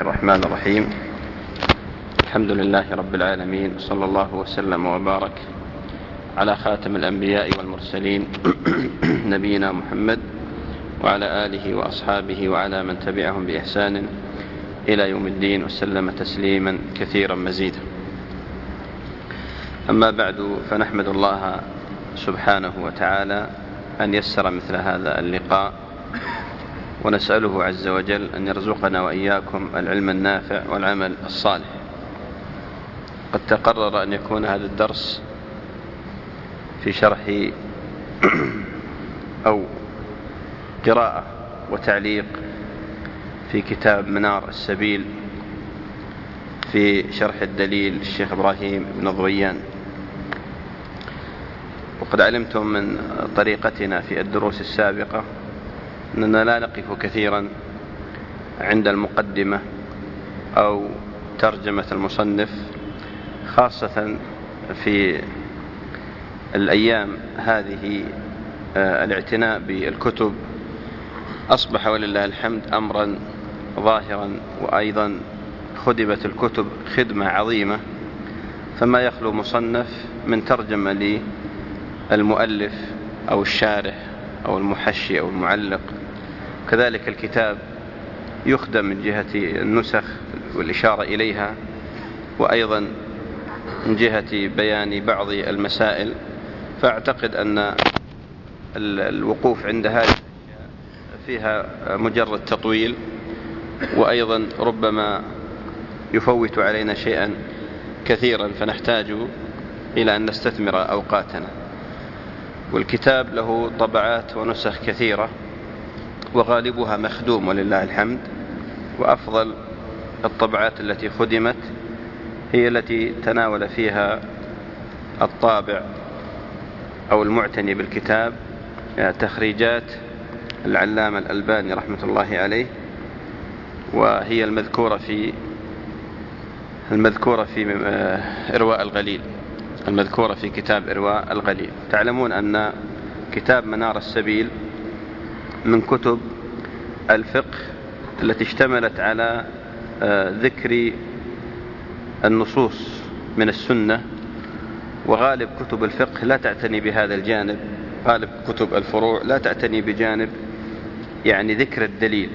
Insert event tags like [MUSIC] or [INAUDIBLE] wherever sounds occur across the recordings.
الرحمن الرحيم. الحمد لله رب العالمين صلى الله وسلم وبارك على خاتم الأنبياء والمرسلين [CLEARS THROAT] نبينا محمد وعلى آله وأصحابه وعلى من تبعهم بإحسان إلى يوم الدين وسلم تسليما كثيرا مزيدا. أما بعد فنحمد الله سبحانه وتعالى أن يسر مثل هذا اللقاء ونسأله عز وجل أن يرزقنا وإياكم العلم النافع والعمل الصالح. قد تقرر أن يكون هذا الدرس في شرح [CLEARS THROAT] أو قراءة وتعليق في كتاب منار السبيل في شرح الدليل الشيخ إبراهيم بن ضويان وقد علمتم من طريقتنا في الدروس السابقة أننا لا نقف كثيرا عند المقدمة أو ترجمة المصنف خاصة في الأيام هذه آه، الاعتناء بالكتب. أصبح ولله الحمد أمرا ظاهرا وأيضا خدمت الكتب خدمة عظيمة. فما يخلو مصنف من ترجمة للمؤلف أو الشارح أو المحشي أو المعلق كذلك الكتاب يخدم من جهة النسخ والإشارة إليها وأيضا من جهة بيان بعض المسائل. فأعتقد أن الوقوف عند هذه فيها مجرد تطويل وأيضا ربما يفوت علينا شيئا كثيرا فنحتاج إلى أن نستثمر أوقاتنا. والكتاب له طبعات ونسخ كثيرة. وغالبها مخدوم ولله الحمد. وأفضل الطبعات التي خدمت هي التي تناول فيها الطابع أو المعتني بالكتاب يعني تخريجات العلامة الألباني رحمة الله عليه. وهي المذكورة في المذكورة في إرواء الغليل. المذكورة في كتاب إرواء الغليل. تعلمون أن كتاب منار السبيل من كتب الفقه التي اشتملت على آه، ذكر النصوص من السنة وغالب كتب الفقه لا تعتني بهذا الجانب غالب كتب الفروع لا تعتني بجانب يعني ذكر الدليل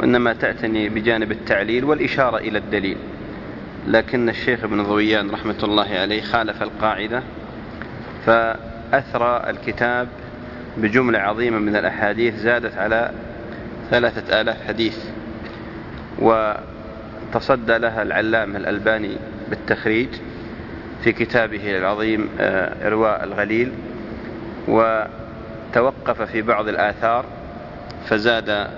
وإنما تعتني بجانب التعليل والإشارة إلى الدليل. لكن الشيخ ابن ضويان رحمة الله عليه خالف القاعدة فأثرى الكتاب بجملة عظيمة من الأحاديث زادت على ثلاثة آلاف حديث وتصدى لها العلامة الألباني بالتخريج في كتابه العظيم آه، إرواء الغليل وتوقف في بعض الآثار فزاد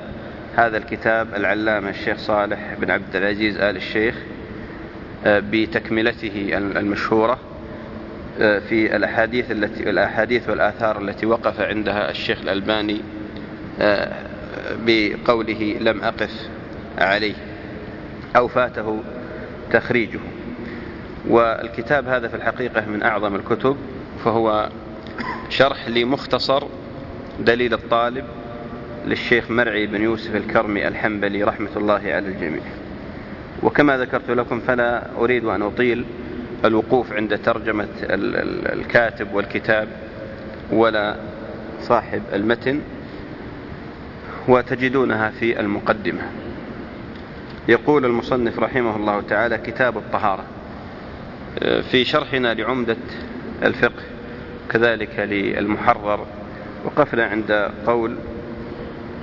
هذا الكتاب العلامة الشيخ صالح بن عبد العزيز آل الشيخ آه، بتكملته المشهورة. في الأحاديث التي الأحاديث والآثار التي وقف عندها الشيخ الألباني آه، بقوله لم أقف عليه أو فاته تخريجه. والكتاب هذا في الحقيقة من أعظم الكتب فهو شرح لمختصر دليل الطالب للشيخ مرعي بن يوسف الكرمي الحنبلي رحمة الله على الجميع. وكما ذكرت لكم فلا أريد أن أطيل الوقوف عند ترجمة الكاتب والكتاب ولا صاحب المتن وتجدونها في المقدمة. يقول المصنف رحمه الله تعالى كتاب الطهارة في شرحنا لعمدة الفقه كذلك للمحرر وقفنا عند قول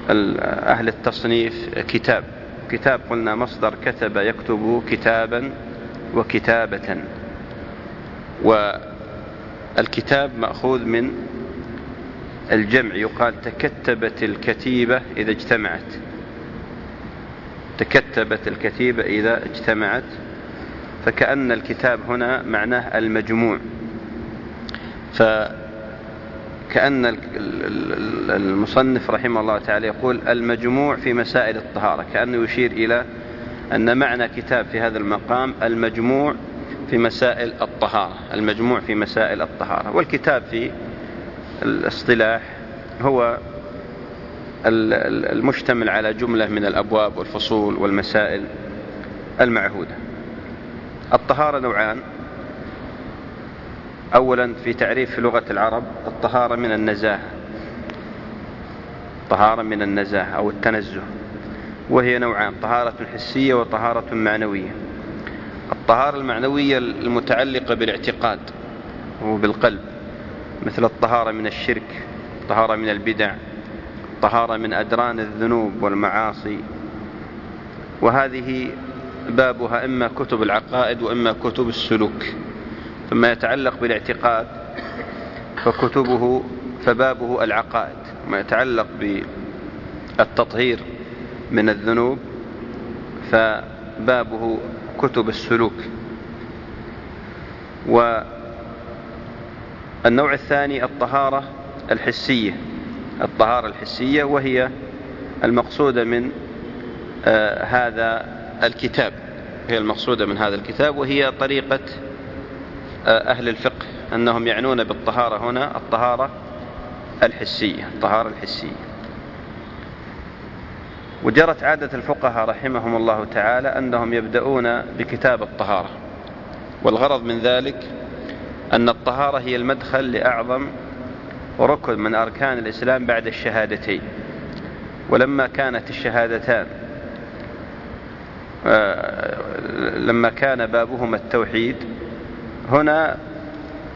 أهل التصنيف كتاب. كتاب قلنا مصدر كتب يكتب كتابا وكتابة. والكتاب مأخوذ من الجمع. يقال تكتبت الكتيبة إذا اجتمعت. تكتبت الكتيبة إذا اجتمعت. فكأن الكتاب هنا معناه المجموع. فكأن المصنف رحمه الله تعالى يقول المجموع في مسائل الطهارة. كأنه يشير إلى أن معنى كتاب في هذا المقام المجموع في مسائل الطهارة المجموع في مسائل الطهارة. والكتاب في الاصطلاح هو المشتمل على جملة من الأبواب والفصول والمسائل المعهودة. الطهارة نوعان. أولا في تعريف لغة العرب الطهارة من النزاهة. طهارة من النزاهة أو التنزه. وهي نوعان طهارة حسية وطهارة معنوية. الطهارة المعنوية المتعلقة بالاعتقاد وبالقلب مثل الطهارة من الشرك الطهارة من البدع الطهارة من أدران الذنوب والمعاصي. وهذه بابها إما كتب العقائد وإما كتب السلوك. ثم يتعلق بالاعتقاد فكتبه فبابه العقائد. ما يتعلق بالتطهير من الذنوب فبابه كتب السلوك. والنوع الثاني الطهارة الحسية. الطهارة الحسية وهي المقصودة من آه هذا الكتاب. هي المقصودة من هذا الكتاب وهي طريقة آه أهل الفقه أنهم يعنون بالطهارة هنا الطهارة الحسية الطهارة الحسية. وجرت عادة الفقهاء رحمهم الله تعالى أنهم يبدأون بكتاب الطهارة. والغرض من ذلك أن الطهارة هي المدخل لأعظم ركن من أركان الإسلام بعد الشهادتين. ولما كانت الشهادتان آه، لما كان بابهما التوحيد هنا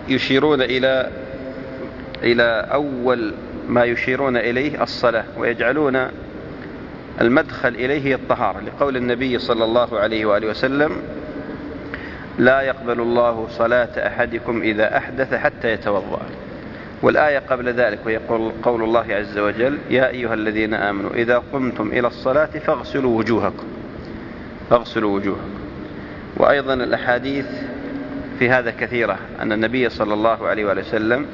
يشيرون إلى إلى أول ما يشيرون إليه الصلاة ويجعلون المدخل إليه هي الطهارة لقول النبي صلى الله عليه وآله وسلم لا يقبل الله صلاة أحدكم إذا أحدث حتى يتوضأ. والآية قبل ذلك وهي قول الله عز وجل يا أيها الذين آمنوا إذا قمتم إلى الصلاة فاغسلوا وجوهكم فاغسلوا وجوهكم. وأيضا الأحاديث في هذا كثيرة أن النبي صلى الله عليه وآله وسلم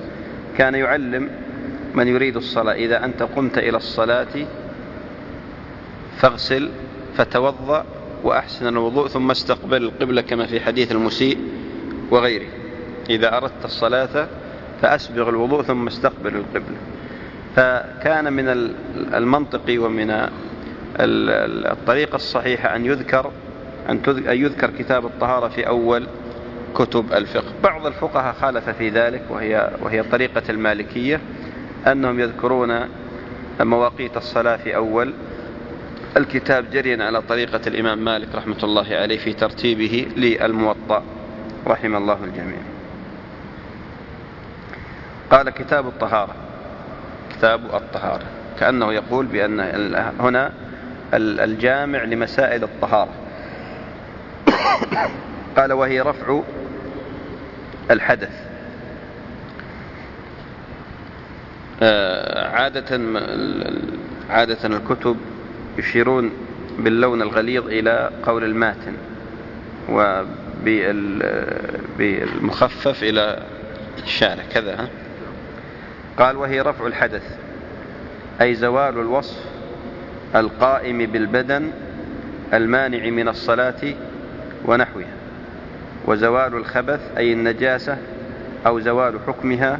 كان يعلم من يريد الصلاة إذا أنت قمت إلى الصلاة فاغسل فتوضأ وأحسن الوضوء ثم استقبل القبلة كما في حديث المسيء وغيره. إذا أردت الصلاة فأسبغ الوضوء ثم استقبل القبلة. فكان من المنطق ومن الطريقة الصحيحة أن يذكر أن يذكر كتاب الطهارة في أول كتب الفقه. بعض الفقهاء خالف في ذلك وهي, وهي طريقة المالكية أنهم يذكرون مواقيت الصلاة في أول الكتاب جريا على طريقة الإمام مالك رحمة الله عليه في ترتيبه للموطأ. رحم الله الجميع. قال كتاب الطهارة. كتاب الطهارة. كأنه يقول بأن هنا الجامع لمسائل الطهارة. قال وهي رفع الحدث. آه، عادة عادة الكتب يشيرون باللون الغليظ إلى قول الماتن وبالمخفف إلى الشارع كذا؟ قال وهي رفع الحدث أي زوال الوصف القائم بالبدن المانع من الصلاة ونحوها وزوال الخبث أي النجاسة أو زوال حكمها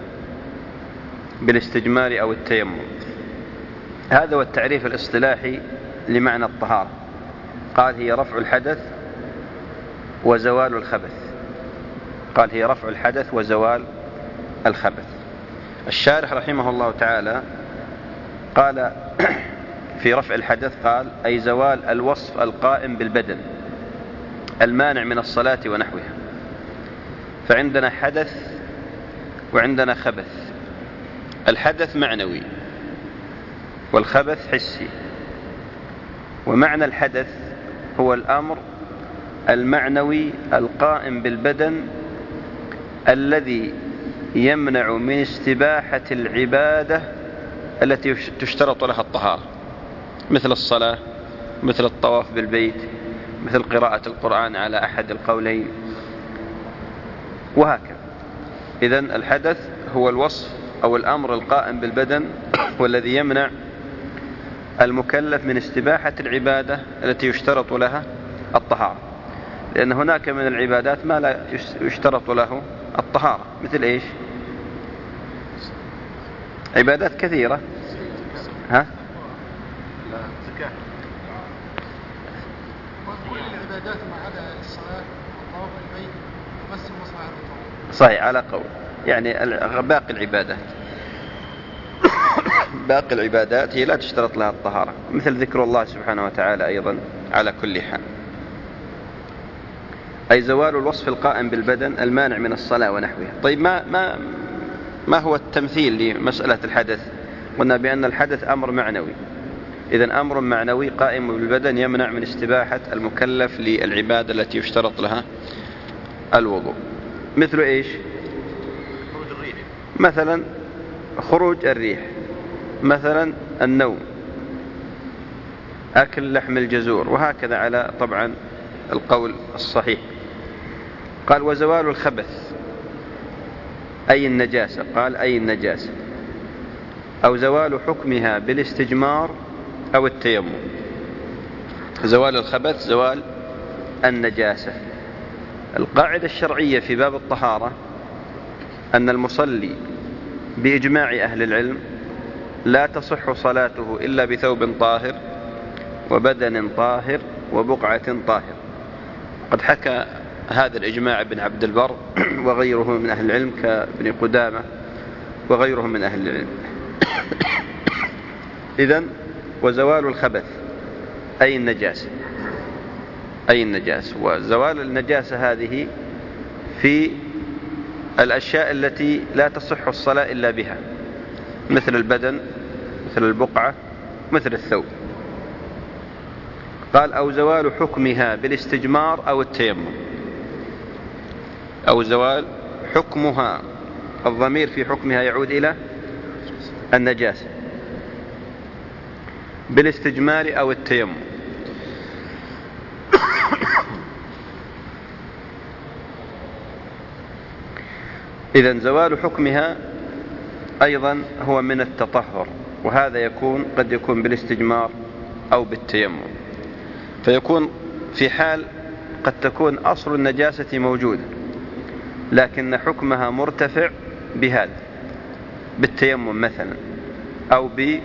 بالاستجمار أو التيمم هذا هو التعريف الاصطلاحي لمعنى الطهارة. قال هي رفع الحدث وزوال الخبث. قال هي رفع الحدث وزوال الخبث. الشارح رحمه الله تعالى قال [CLEARS THROAT] في رفع الحدث قال أي زوال الوصف القائم بالبدن المانع من الصلاة ونحوها. فعندنا حدث وعندنا خبث. الحدث معنوي والخبث حسي. ومعنى الحدث هو الأمر المعنوي القائم بالبدن الذي يمنع من استباحة العبادة التي تشترط لها الطهارة. مثل الصلاة مثل الطواف بالبيت مثل قراءة القرآن على أحد القولين. وهكذا. إذا الحدث هو الوصف أو الأمر القائم بالبدن والذي يمنع المكلف من استباحة العبادة التي يشترط لها الطهارة. لأن هناك من العبادات ما لا يشترط له الطهارة. مثل إيش؟ عبادات كثيرة. ها؟ صحيح على قول. يعني باقي العبادات. باقي العبادات هي لا تشترط لها الطهارة مثل ذكر الله سبحانه وتعالى أيضا على كل حال. أي زوال الوصف القائم بالبدن المانع من الصلاة ونحوها. طيب ما, ما, ما هو التمثيل لمسألة الحدث؟ قلنا بأن الحدث أمر معنوي. إذا أمر معنوي قائم بالبدن يمنع من استباحة المكلف للعبادة التي يشترط لها الوضوء. مثل إيش؟ مثلا خروج الريح. مثلا النوم. أكل لحم الجزور وهكذا على طبعا القول الصحيح. قال وزوال الخبث. أي النجاسة؟ قال أي النجاسة. أو زوال حكمها بالاستجمار أو التيمم. زوال الخبث زوال النجاسة. القاعدة الشرعية في باب الطهارة أن المصلي بإجماع أهل العلم لا تصح صلاته إلا بثوب طاهر وبدن طاهر وبقعة طاهر. قد حكى هذا الإجماع ابن عبد البر [CLEARS THROAT] وغيره من أهل العلم كابن قدامة وغيرهم من أهل العلم. [CLEARS THROAT] إذا وزوال الخبث أي النجاسة أي النجاسة وزوال النجاسة هذه في الأشياء التي لا تصح الصلاة إلا بها. مثل البدن مثل البقعة مثل الثوب. قال أو زوال حكمها بالاستجمار أو التيمم. أو زوال حكمها الضمير في حكمها يعود إلى النجاسة. بالاستجمار أو التيمم. إذا زوال حكمها أيضا هو من التطهر وهذا يكون قد يكون بالاستجمار أو بالتيمم. فيكون في حال قد تكون أصل النجاسة موجودة لكن حكمها مرتفع بهذا بالتيمم مثلا أو ب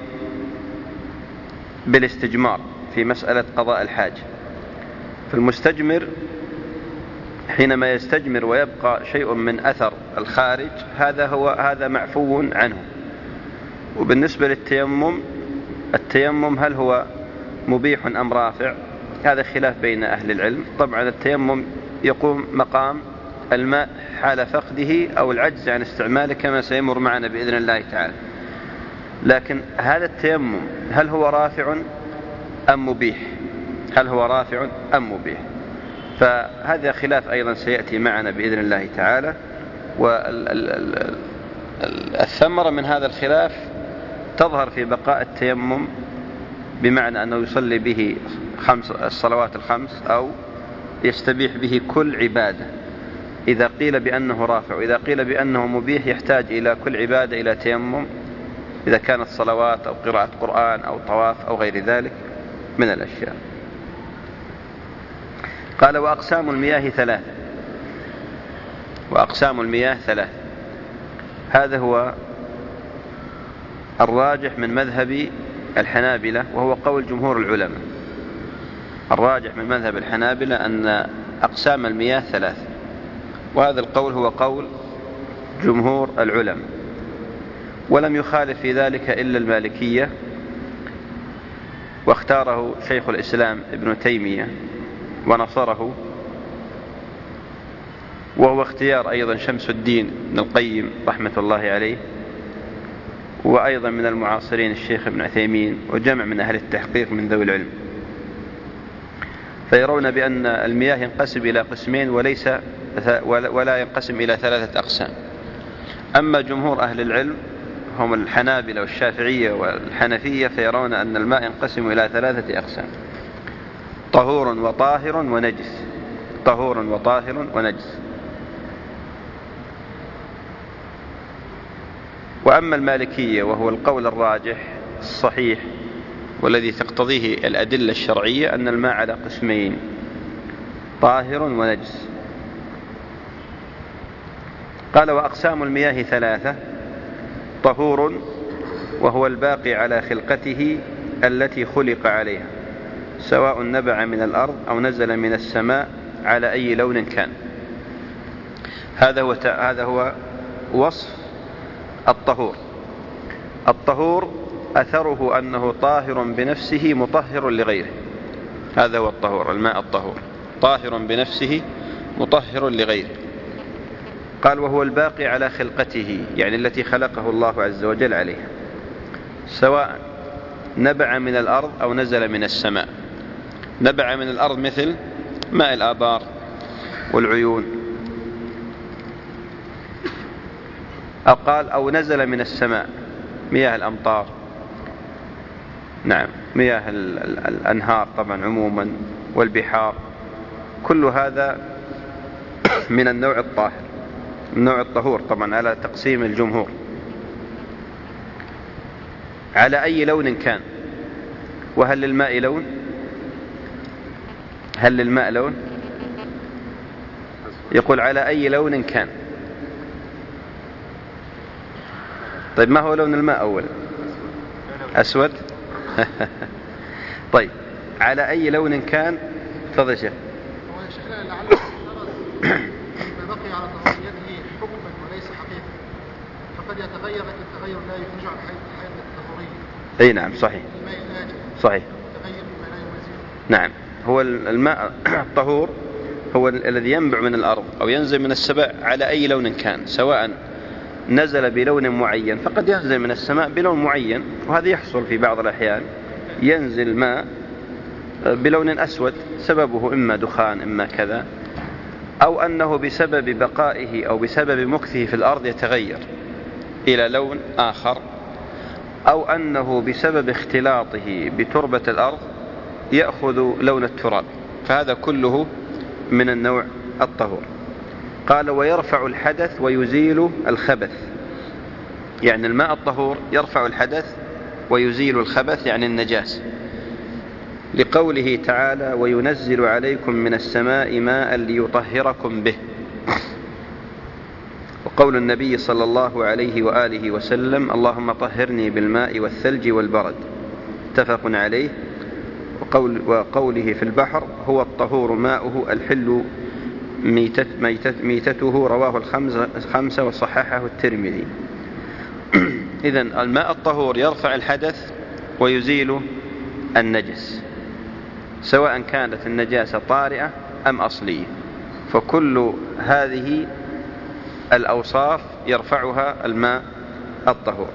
بالاستجمار في مسألة قضاء الحاجة. فالمستجمر حينما يستجمر ويبقى شيء من أثر الخارج هذا هو هذا معفو عنه. وبالنسبة للتيمم التيمم هل هو مبيح أم رافع؟ هذا خلاف بين أهل العلم. طبعا التيمم يقوم مقام الماء حال فقده أو العجز عن استعماله كما سيمر معنا بإذن الله تعالى. لكن هذا التيمم هل هو رافع أم مبيح؟ هل هو رافع أم مبيح؟ فهذا خلاف أيضا سيأتي معنا بإذن الله تعالى. والثمرة من هذا الخلاف تظهر في بقاء التيمم بمعنى أنه يصلي به خمس الصلوات الخمس أو يستبيح به كل عبادة. إذا قيل بأنه رافع وإذا قيل بأنه مبيح يحتاج إلى كل عبادة إلى تيمم إذا كانت صلوات أو قراءة قرآن أو طواف أو غير ذلك من الأشياء. قال وأقسام المياه ثلاثة. وأقسام المياه ثلاثة هذا هو الراجح من مذهب الحنابلة وهو قول جمهور العلماء. الراجح من مذهب الحنابلة أن أقسام المياه ثلاثة وهذا القول هو قول جمهور العلماء. ولم يخالف في ذلك إلا المالكية واختاره شيخ الإسلام ابن تيمية ونصره. وهو اختيار أيضا شمس الدين بن القيم رحمة الله عليه وأيضا من المعاصرين الشيخ ابن عثيمين وجمع من أهل التحقيق من ذوي العلم. فيرون بأن المياه ينقسم إلى قسمين وليس ولا ينقسم إلى ثلاثة أقسام. أما جمهور أهل العلم هم الحنابلة والشافعية والحنفية فيرون أن الماء ينقسم إلى ثلاثة أقسام طهور وطاهر ونجس. طهور وطاهر ونجس. وأما المالكية وهو القول الراجح الصحيح والذي تقتضيه الأدلة الشرعية أن الماء على قسمين طاهر ونجس. قال وأقسام المياه ثلاثة طهور وهو الباقي على خلقته التي خلق عليها سواء نبع من الأرض أو نزل من السماء على أي لون كان. هذا هو هذا هو وصف الطهور. الطهور أثره أنه طاهر بنفسه مطهر لغيره. هذا هو الطهور الماء الطهور. طاهر بنفسه مطهر لغيره. قال وهو الباقي على خلقته يعني التي خلقه الله عز وجل عليها. سواء نبع من الأرض أو نزل من السماء. نبع من الأرض مثل ماء الآبار والعيون. أو قال أو نزل من السماء. مياه الأمطار. نعم مياه الأنهار طبعا عموما والبحار. كل هذا من النوع الطاهر. النوع الطهور طبعا على تقسيم الجمهور. على أي لون كان؟ وهل للماء لون؟ هل للماء لون؟ يقول على أي لون كان؟ طيب ما هو لون الماء أولا أسود؟ [LAUGHS] طيب على أي لون كان؟ تفضل يا شيخ. بقي على حكما وليس حقيقة. فقد يتغير لكن التغير لا يخرج عن حيث الطهورية أي نعم صحيح. صحيح. نعم. هو الماء [CLEARS THROAT] الطهور هو الذي ينبع من الأرض أو ينزل من السماء على أي لون كان سواء نزل بلون معين فقد ينزل من السماء بلون معين وهذا يحصل في بعض الأحيان. ينزل ماء بلون أسود سببه إما دخان إما كذا أو أنه بسبب بقائه أو بسبب مكثه في الأرض يتغير إلى لون آخر أو أنه بسبب اختلاطه بتربة الأرض يأخذ لون التراب. فهذا كله من النوع الطهور. قال ويرفع الحدث ويزيل الخبث. يعني الماء الطهور يرفع الحدث ويزيل الخبث يعني النجاس. لقوله تعالى وينزل عليكم من السماء ماء ليطهركم به. وقول النبي صلى الله عليه وآله وسلم اللهم طهرني بالماء والثلج والبرد. متفق عليه. وقول وقوله في البحر هو الطهور ماؤه الحل ميتت ميتت ميتته رواه الخمسة وصححه الترمذي. [CLEARS THROAT] إذا الماء الطهور يرفع الحدث ويزيل النجس سواء كانت النجاسة طارئة أم أصلية. فكل هذه الأوصاف يرفعها الماء الطهور.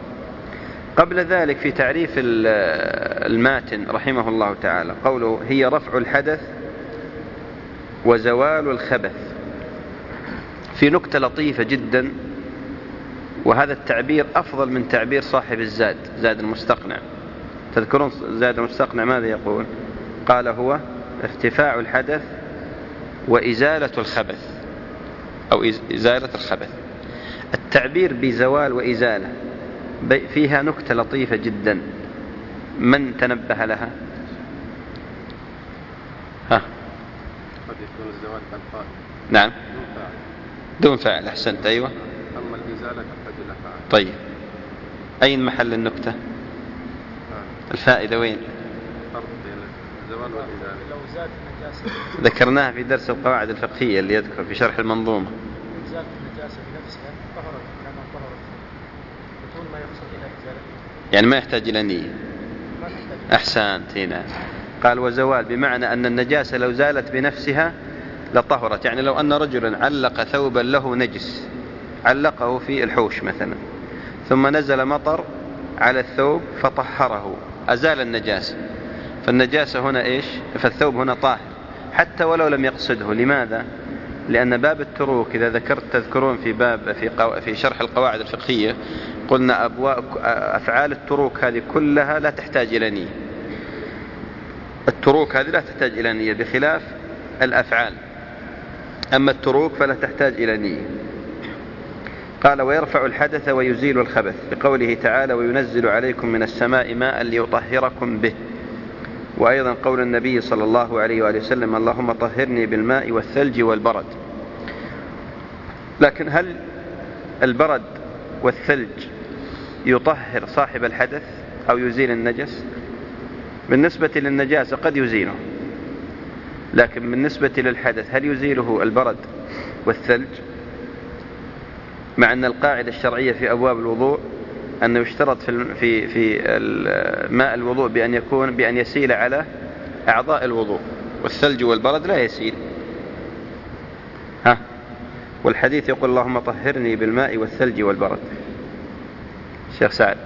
قبل ذلك في تعريف الماتن رحمه الله تعالى قوله هي رفع الحدث وزوال الخبث. في نكتة لطيفة جدا وهذا التعبير أفضل من تعبير صاحب الزاد زاد المستقنع. تذكرون زاد المستقنع ماذا يقول؟ قال هو ارتفاع الحدث وإزالة الخبث. أو إزالة الخبث. التعبير بزوال وإزالة فيها نكتة لطيفة جدا. من تنبه لها؟ ها. قد يكون الزواج فاعل نعم. دون فاعل دون فاعل أحسنت. أيوة. أما الإزالة تحتاج إلى فاعل طيب. أين محل النكتة؟ فاعل. الفائدة وين؟ فرق بين الزوال والإزالة. لو زاد النجاسة. ذكرناها في درس القواعد الفقهية اللي يذكر في شرح المنظومة. زاد النجاسة بنفسها طهرت كما طهرت. بدون ما إلى إزالتها يعني ما يحتاج إلى نية. ما تحتاج أحسنت. هنا. قال وزوال بمعنى أن النجاسة لو زالت بنفسها لطهرت. يعني لو أن رجلا علق ثوبا له نجس علقه في الحوش مثلا ثم نزل مطر على الثوب فطهره. أزال النجاسة. فالنجاسة هنا إيش؟ فالثوب هنا طاهر. حتى ولو لم يقصده. لماذا؟ لأن باب التروك إذا ذكرت تذكرون في باب في, قو... في شرح القواعد الفقهية قلنا أبواب أفعال التروك هذه كلها لا تحتاج إلى نية. التروك هذه لا تحتاج إلى نية بخلاف الأفعال. أما التروك فلا تحتاج إلى نية. قال ويرفع الحدث ويزيل الخبث بقوله تعالى وينزل عليكم من السماء ماء ليطهركم به. وأيضا قول النبي صلى الله عليه وآله وسلم اللهم طهرني بالماء والثلج والبرد. لكن هل البرد والثلج يطهر صاحب الحدث أو يزيل النجس؟ بالنسبة للنجاسة قد يزيله. لكن بالنسبة للحدث هل يزيله البرد والثلج؟ مع أن القاعدة الشرعية في أبواب الوضوء أنه يشترط في في في ماء الوضوء بأن يكون بأن يسيل على أعضاء الوضوء. والثلج والبرد لا يسيل. ها؟ والحديث يقول اللهم طهرني بالماء والثلج والبرد. شيخ سعد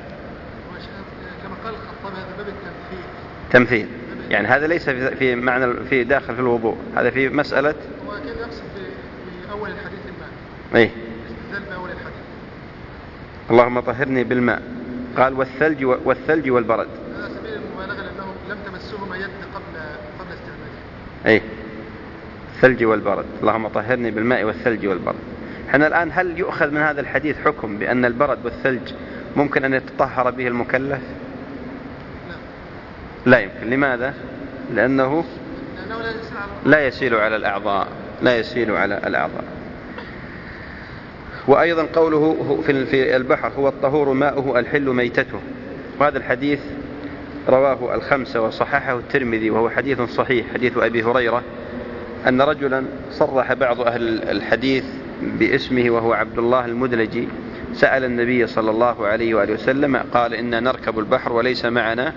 كما قال الخطاب هذا باب التمثيل تمثيل. يعني هذا ليس في معنى في داخل في الوضوء. هذا في مسألة هو أكيد يقصد في- أول الحديث الماء. أي استدلال بأول الحديث. اللهم طهرني بالماء. قال والثلج والثلج والبرد. هذا سبيل المبالغة لأنه لم تمسهما يد قبل قبل استعماله. أي الثلج والبرد. اللهم طهرني بالماء والثلج والبرد. إحنا الآن هل يؤخذ من هذا الحديث حكم بأن البرد والثلج ممكن أن يتطهر به المكلف؟ لا يمكن. لماذا؟ لأنه لا يسيل على الأعضاء. لا يسيل على الأعضاء. وأيضا قوله في البحر هو الطهور ماؤه الحل ميتته. وهذا الحديث رواه الخمسة وصححه الترمذي وهو حديث صحيح حديث أبي هريرة أن رجلا صرح بعض أهل الحديث باسمه وهو عبد الله المدلجي سأل النبي صلى الله عليه وآله وسلم قال إنا نركب البحر وليس معنا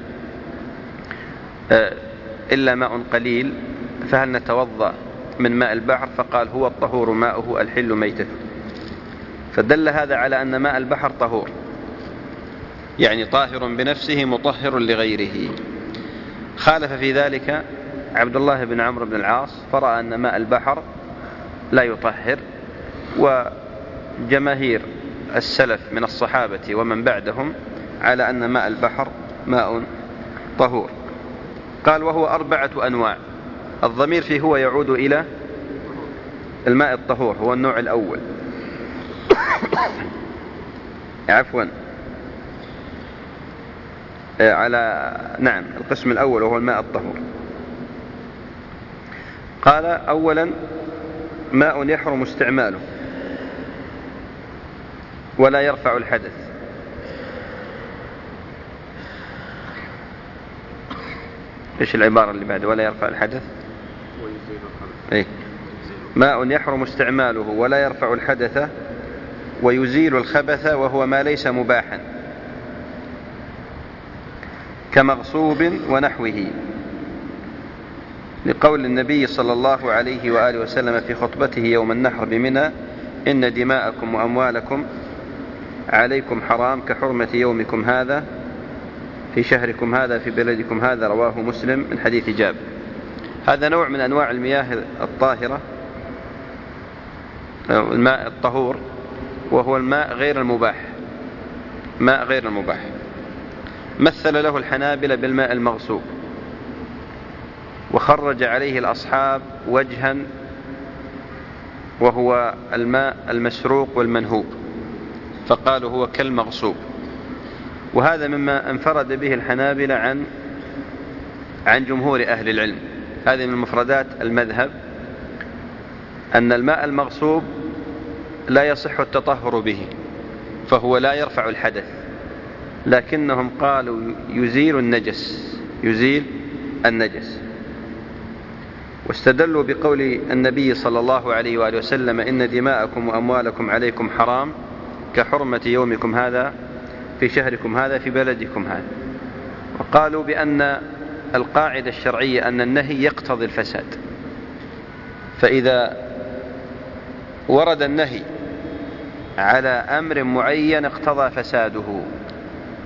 إلا ماء قليل فهل نتوضأ من ماء البحر؟ فقال هو الطهور ماؤه الحل ميتته فدل هذا على أن ماء البحر طهور. يعني طاهر بنفسه مطهر لغيره. خالف في ذلك عبد الله بن عمرو بن العاص فرأى أن ماء البحر لا يطهر وجماهير السلف من الصحابة ومن بعدهم على أن ماء البحر ماء طهور. قال وهو أربعة أنواع. الضمير فيه هو يعود إلى الماء الطهور هو النوع الأول. [COUGHS] عفوا. آه، على نعم القسم الأول وهو الماء الطهور. قال أولا ماء يحرم استعماله ولا يرفع الحدث. إيش العبارة اللي بعد؟ ولا يرفع الحدث؟ إيه. ماء يحرم استعماله ولا يرفع الحدث ويزيل الخبث وهو ما ليس مباحا. كمغصوب ونحوه. لقول النبي صلى الله عليه وآله وسلم في خطبته يوم النحر بمنى إن دماءكم وأموالكم عليكم حرام كحرمة يومكم هذا. في شهركم هذا في بلدكم هذا رواه مسلم من حديث جابر. هذا نوع من أنواع المياه الطاهرة الماء الطهور وهو الماء غير المباح. ماء غير المباح. مثل له الحنابلة بالماء المغصوب وخرج عليه الأصحاب وجها وهو الماء المسروق والمنهوب. فقالوا هو كالمغصوب وهذا مما انفرد به الحنابلة عن عن جمهور أهل العلم. هذه من مفردات المذهب أن الماء المغصوب لا يصح التطهر به فهو لا يرفع الحدث لكنهم قالوا يزيل النجس يزيل النجس. واستدلوا بقول النبي صلى الله عليه وآله وسلم إن دماءكم وأموالكم عليكم حرام كحرمة يومكم هذا في شهركم هذا في بلدكم هذا. وقالوا بأن القاعدة الشرعية أن النهي يقتضي الفساد. فإذا ورد النهي على أمر معين اقتضى فساده.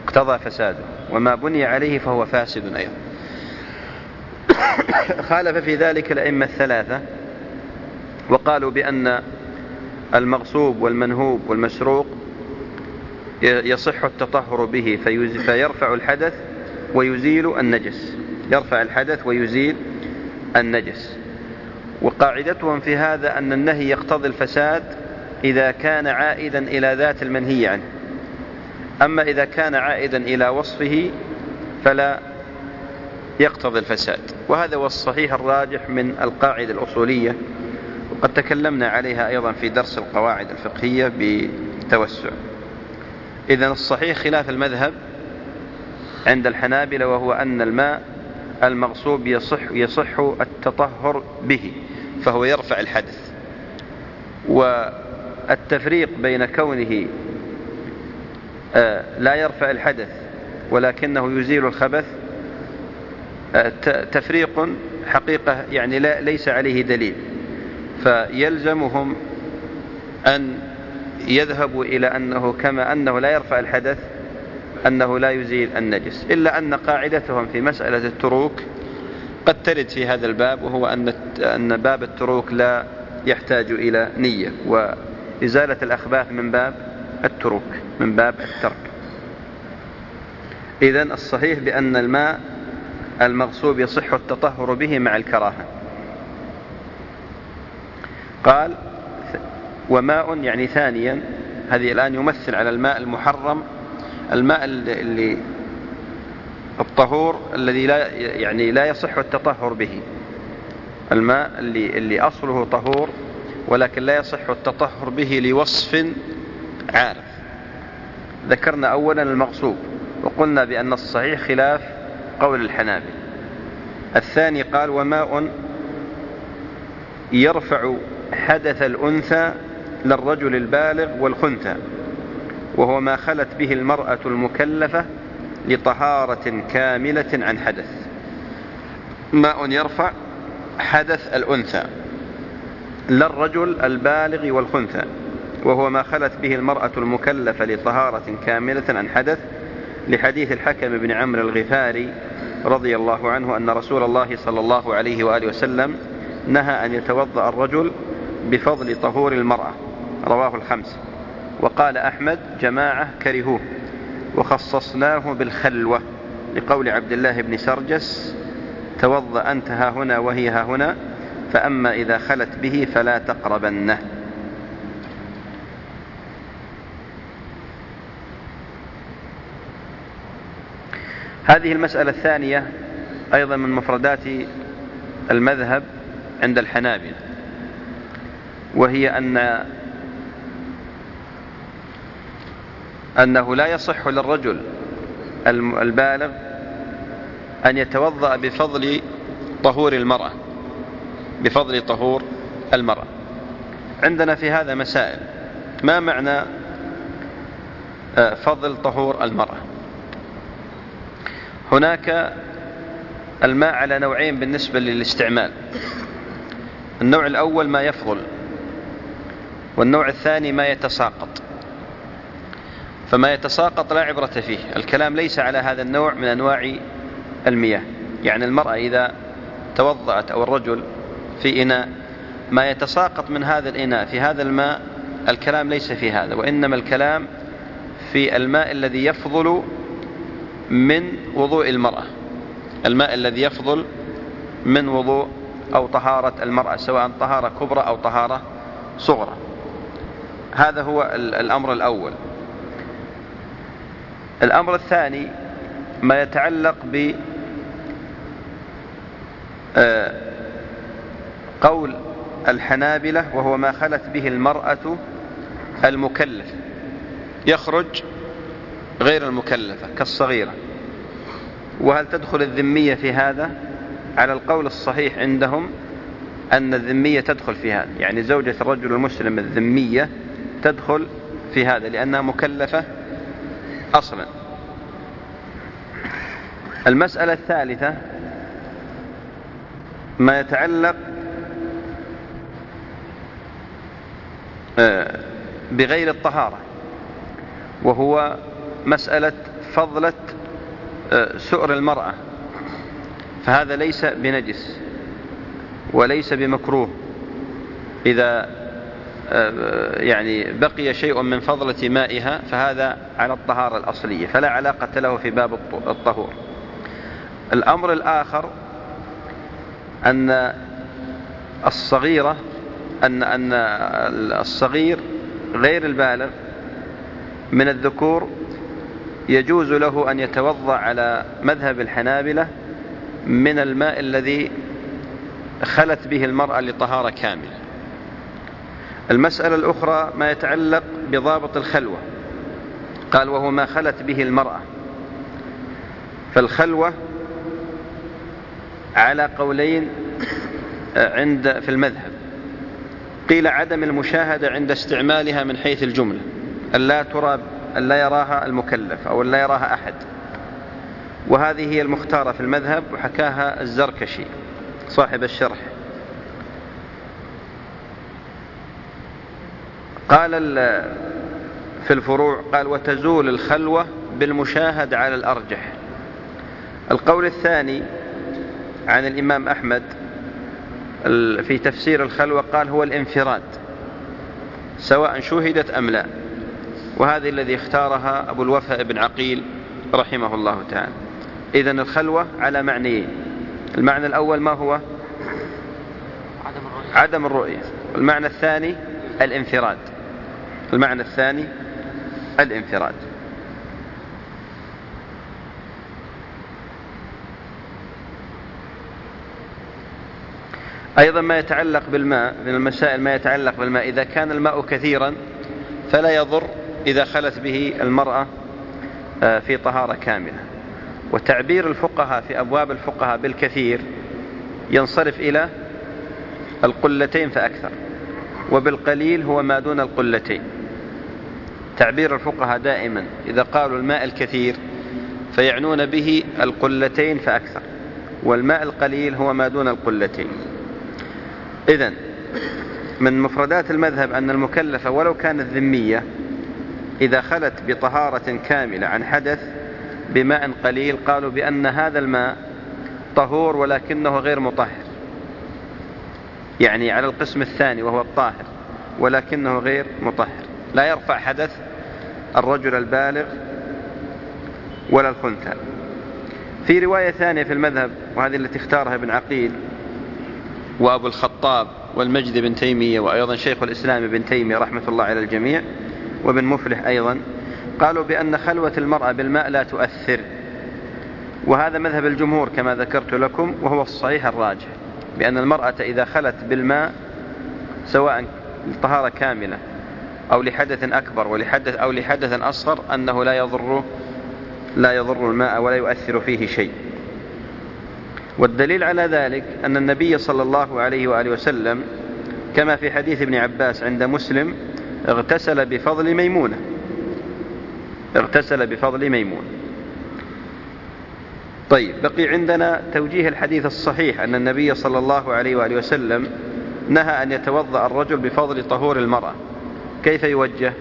اقتضى فساده. وما بني عليه فهو فاسد أيضا. [COUGHS] خالف في ذلك الأئمة الثلاثة. وقالوا بأن المغصوب والمنهوب والمسروق يصح التطهر به فيرفع الحدث ويزيل النجس. يرفع الحدث ويزيل النجس. وقاعدتهم في هذا أن النهي يقتضي الفساد إذا كان عائدا إلى ذات المنهي عنه. أما إذا كان عائدا إلى وصفه فلا يقتضي الفساد. وهذا هو الصحيح الراجح من القاعدة الأصولية وقد تكلمنا عليها أيضا في درس القواعد الفقهية بتوسع. إذا الصحيح خلاف المذهب عند الحنابلة وهو أن الماء المغصوب يصح, يصح التطهر به فهو يرفع الحدث. والتفريق بين كونه آه، لا يرفع الحدث ولكنه يزيل الخبث آه، تفريق حقيقة يعني لا ليس عليه دليل. فيلزمهم أن يذهبوا إلى أنه كما أنه لا يرفع الحدث أنه لا يزيل النجس إلا أن قاعدتهم في مسألة التروك قد ترد في هذا الباب وهو أن أن باب التروك لا يحتاج إلى نية وإزالة الأخباث من باب التروك من باب الترك. إذا الصحيح بأن الماء المغصوب يصح التطهر به مع الكراهة. قال وماء يعني ثانيا هذه الآن يمثل على الماء المحرم الماء اللي الطهور الذي لا يعني لا يصح التطهر به. الماء اللي اللي أصله طهور ولكن لا يصح التطهر به لوصف عارف. ذكرنا اولا المغصوب وقلنا بأن الصحيح خلاف قول الحنابل الثاني قال وماء يرفع حدث الأنثى للرجل البالغ والخنثى وهو ما خلت به المرأة المكلفة لطهارة كاملة عن حدث. ماء يرفع حدث الأنثى. لا الرجل البالغ والخنثى وهو ما خلت به المرأة المكلفة لطهارة كاملة عن حدث. لحديث الحكم بن عمرو الغفاري رضي الله عنه أن رسول الله صلى الله عليه وآله وسلم نهى أن يتوضأ الرجل بفضل طهور المرأة. رواه الخمس. وقال أحمد جماعة كرهوه. وخصصناه بالخلوة لقول عبد الله بن سرجس توضأ أنت ها هنا وهي ها هنا فأما إذا خلت به فلا تقربنه. هذه المسألة الثانية أيضا من مفردات المذهب عند الحنابل وهي أن أنه لا يصح للرجل البالغ أن يتوضأ بفضل طهور المرأة بفضل طهور المرأة. عندنا في هذا مسائل ما معنى آه، فضل طهور المرأة؟ هناك الماء على نوعين بالنسبة للاستعمال. النوع الأول ما يفضل والنوع الثاني ما يتساقط. فما يتساقط لا عبرة فيه. الكلام ليس على هذا النوع من أنواع المياه. يعني المرأة إذا توضأت أو الرجل في إناء ما يتساقط من هذا الإناء في هذا الماء الكلام ليس في هذا وإنما الكلام في الماء الذي يفضل من وضوء المرأة. الماء الذي يفضل من وضوء أو طهارة المرأة سواء طهارة كبرى أو طهارة صغرى. هذا هو الأمر الأول. الأمر الثاني ما يتعلق ب آه، قول الحنابلة وهو ما خلت به المرأة المكلفة يخرج غير المكلفة كالصغيرة. وهل تدخل الذمية في هذا؟ على القول الصحيح عندهم أن الذمية تدخل في هذا. يعني زوجة الرجل المسلم الذمية تدخل في هذا لأنها مكلفة أصلا. المسألة الثالثة ما يتعلق آه، بغير الطهارة وهو مسألة فضلة آه، سؤر المرأة. فهذا ليس بنجس وليس بمكروه. إذا يعني بقي شيء من فضلة مائها فهذا على الطهارة الأصلية فلا علاقة له في باب الطهور. الأمر الآخر أن الصغيرة أن أن الصغير غير البالغ من الذكور يجوز له أن يتوضأ على مذهب الحنابلة من الماء الذي خلت به المرأة لطهارة كاملة. المسألة الأخرى ما يتعلق بضابط الخلوة. قال وهو ما خلت به المرأة. فالخلوة على قولين عند في المذهب. قيل عدم المشاهدة عند استعمالها من حيث الجملة. ألا ترى ألا يراها المكلف أو ألا يراها أحد. وهذه هي المختارة في المذهب وحكاها الزركشي صاحب الشرح. قال في الفروع قال وتزول الخلوة بالمشاهد على الأرجح. القول الثاني عن الإمام أحمد في تفسير الخلوة قال هو الانفراد سواء شهدت أم لا. وهذا الذي اختارها أبو الوفاء بن عقيل رحمه الله تعالى. إذا الخلوة على معنيين. المعنى الأول ما هو؟ عدم الرؤية. عدم الرؤية. المعنى الثاني الانفراد. المعنى الثاني الانفراد. أيضا ما يتعلق بالماء من المسائل ما يتعلق بالماء. إذا كان الماء كثيرا فلا يضر إذا خلت به المرأة آه، في طهارة كاملة. وتعبير الفقهاء في أبواب الفقهاء بالكثير ينصرف إلى القلتين فأكثر وبالقليل هو ما دون القلتين. تعبير الفقهاء دائما. إذا قالوا الماء الكثير فيعنون به القلتين فأكثر والماء القليل هو ما دون القلتين. إذن من مفردات المذهب أن المكلفة ولو كانت ذمية إذا خلت بطهارة كاملة عن حدث بماء قليل قالوا بأن هذا الماء طهور ولكنه غير مطهر يعني على القسم الثاني وهو الطاهر ولكنه غير مطهر. لا يرفع حدث الرجل البالغ ولا الخنثى. في رواية ثانية في المذهب وهذه التي اختارها ابن عقيل وأبو الخطاب والمجد بن تيمية وأيضا شيخ الإسلام ابن تيمية رحمة الله على الجميع وابن مفلح أيضا قالوا بأن خلوة المرأة بالماء لا تؤثر. وهذا مذهب الجمهور كما ذكرت لكم وهو الصحيح الراجح بأن المرأة إذا خلت بالماء سواء طهارة كاملة أو لحدث أكبر ولحدث أو لحدث أصغر أنه لا يضر لا يضر الماء ولا يؤثر فيه شيء. والدليل على ذلك أن النبي صلى الله عليه وآله وسلم كما في حديث ابن عباس عند مسلم اغتسل بفضل ميمونة. اغتسل بفضل ميمونة. طيب بقي عندنا توجيه الحديث الصحيح أن النبي صلى الله عليه وآله وسلم نهى أن يتوضأ الرجل بفضل طهور المرأة. كيف يوجه؟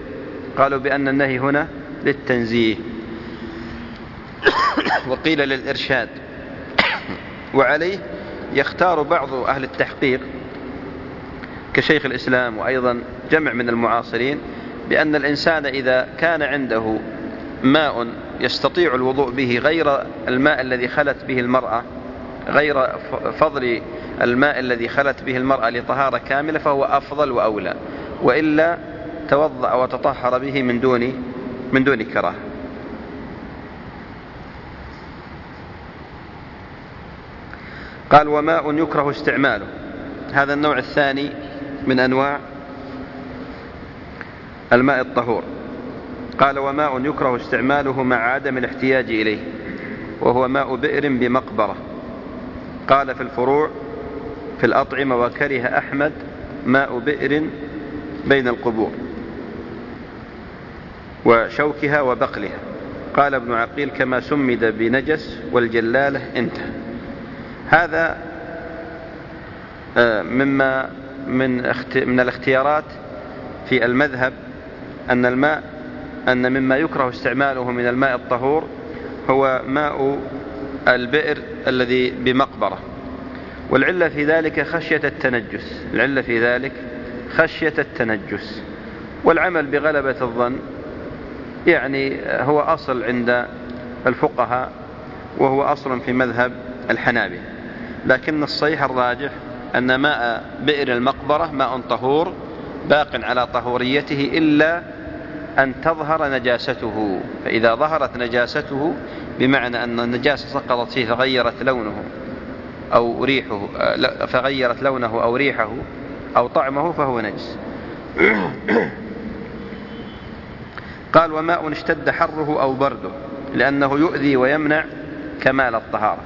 قالوا بأن النهي هنا للتنزيه. [COUGHS] وقيل للإرشاد وعليه يختار بعض أهل التحقيق كشيخ الإسلام وأيضا جمع من المعاصرين بأن الإنسان إذا كان عنده ماء يستطيع الوضوء به غير الماء الذي خلت به المرأة غير فضل الماء الذي خلت به المرأة لطهارة كاملة فهو أفضل وأولى. وإلا توضأ وتطهر به من دون من دون كراهة. قال وماء يكره استعماله. هذا النوع الثاني من أنواع الماء الطهور. قال وماء يكره استعماله مع عدم الاحتياج إليه وهو ماء بئر بمقبرة. قال في الفروع في الأطعمة وكره أحمد ماء بئر بين القبور. وشوكها وبقلها. قال ابن عقيل كما سمد بنجس والجلالة انتهى. هذا آه، مما من من الاختيارات في المذهب أن الماء أن مما يكره استعماله من الماء الطهور هو ماء البئر الذي بمقبرة. والعلة في ذلك خشية التنجس. العلة في ذلك خشية التنجس. والعمل بغلبة الظن يعني هو أصل عند الفقهاء وهو أصل في مذهب الحنابلة. لكن الصحيح الراجح أن ماء بئر المقبرة ماء طهور باق على طهوريته إلا أن تظهر نجاسته. فإذا ظهرت نجاسته بمعنى أن النجاسة سقطت فيه فغيرت لونه أو ريحه فغيرت لونه أو ريحه أو طعمه فهو نجس. قال وماء اشتد حره أو برده لأنه يؤذي ويمنع كمال الطهارة.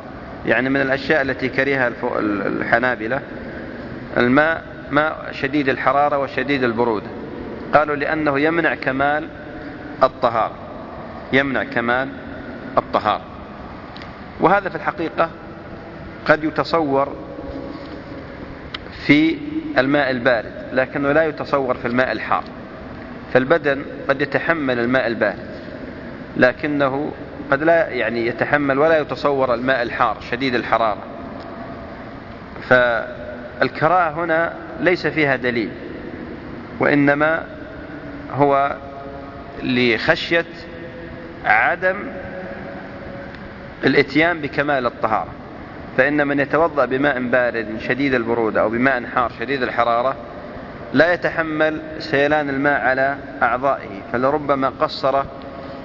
يعني من الأشياء التي كرهها الحنابلة الماء ماء شديد الحرارة وشديد البرودة. قالوا لأنه يمنع كمال الطهارة يمنع كمال الطهارة. وهذا في الحقيقة قد يتصور في الماء البارد لكنه لا يتصور في الماء الحار. فالبدن قد يتحمل الماء البارد لكنه قد لا يعني يتحمل ولا يتصور الماء الحار شديد الحرارة. فالكراهة هنا ليس فيها دليل وإنما هو لخشية عدم الإتيان بكمال الطهارة. فإن من يتوضأ بماء بارد شديد البرودة أو بماء حار شديد الحرارة لا يتحمل سيلان الماء على أعضائه فلربما قصر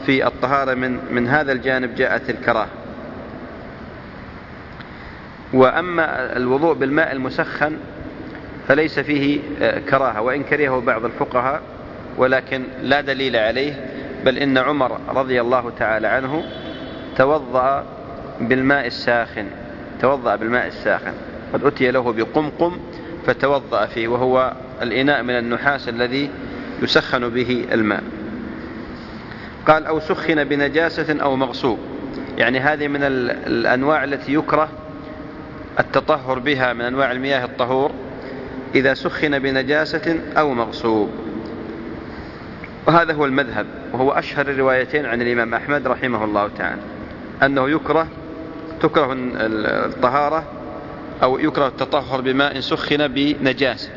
في الطهارة من من هذا الجانب جاءت الكراهة. وأما الوضوء بالماء المسخن فليس فيه آه، كراهة وإن كرهه بعض الفقهاء ولكن لا دليل عليه بل إن عمر رضي الله تعالى عنه توضأ بالماء الساخن توضأ بالماء الساخن قد أتي له بقمقم فتوضأ فيه وهو الإناء من النحاس الذي يسخن به الماء. قال أو سخن بنجاسة أو مغصوب. يعني هذه من ال- الأنواع التي يكره التطهر بها من أنواع المياه الطهور إذا سخن بنجاسة أو مغصوب. وهذا هو المذهب وهو أشهر الروايتين عن الإمام أحمد رحمه الله تعالى. أنه يكره تكره ال- الطهارة أو يكره التطهر بماء سخن بنجاسة.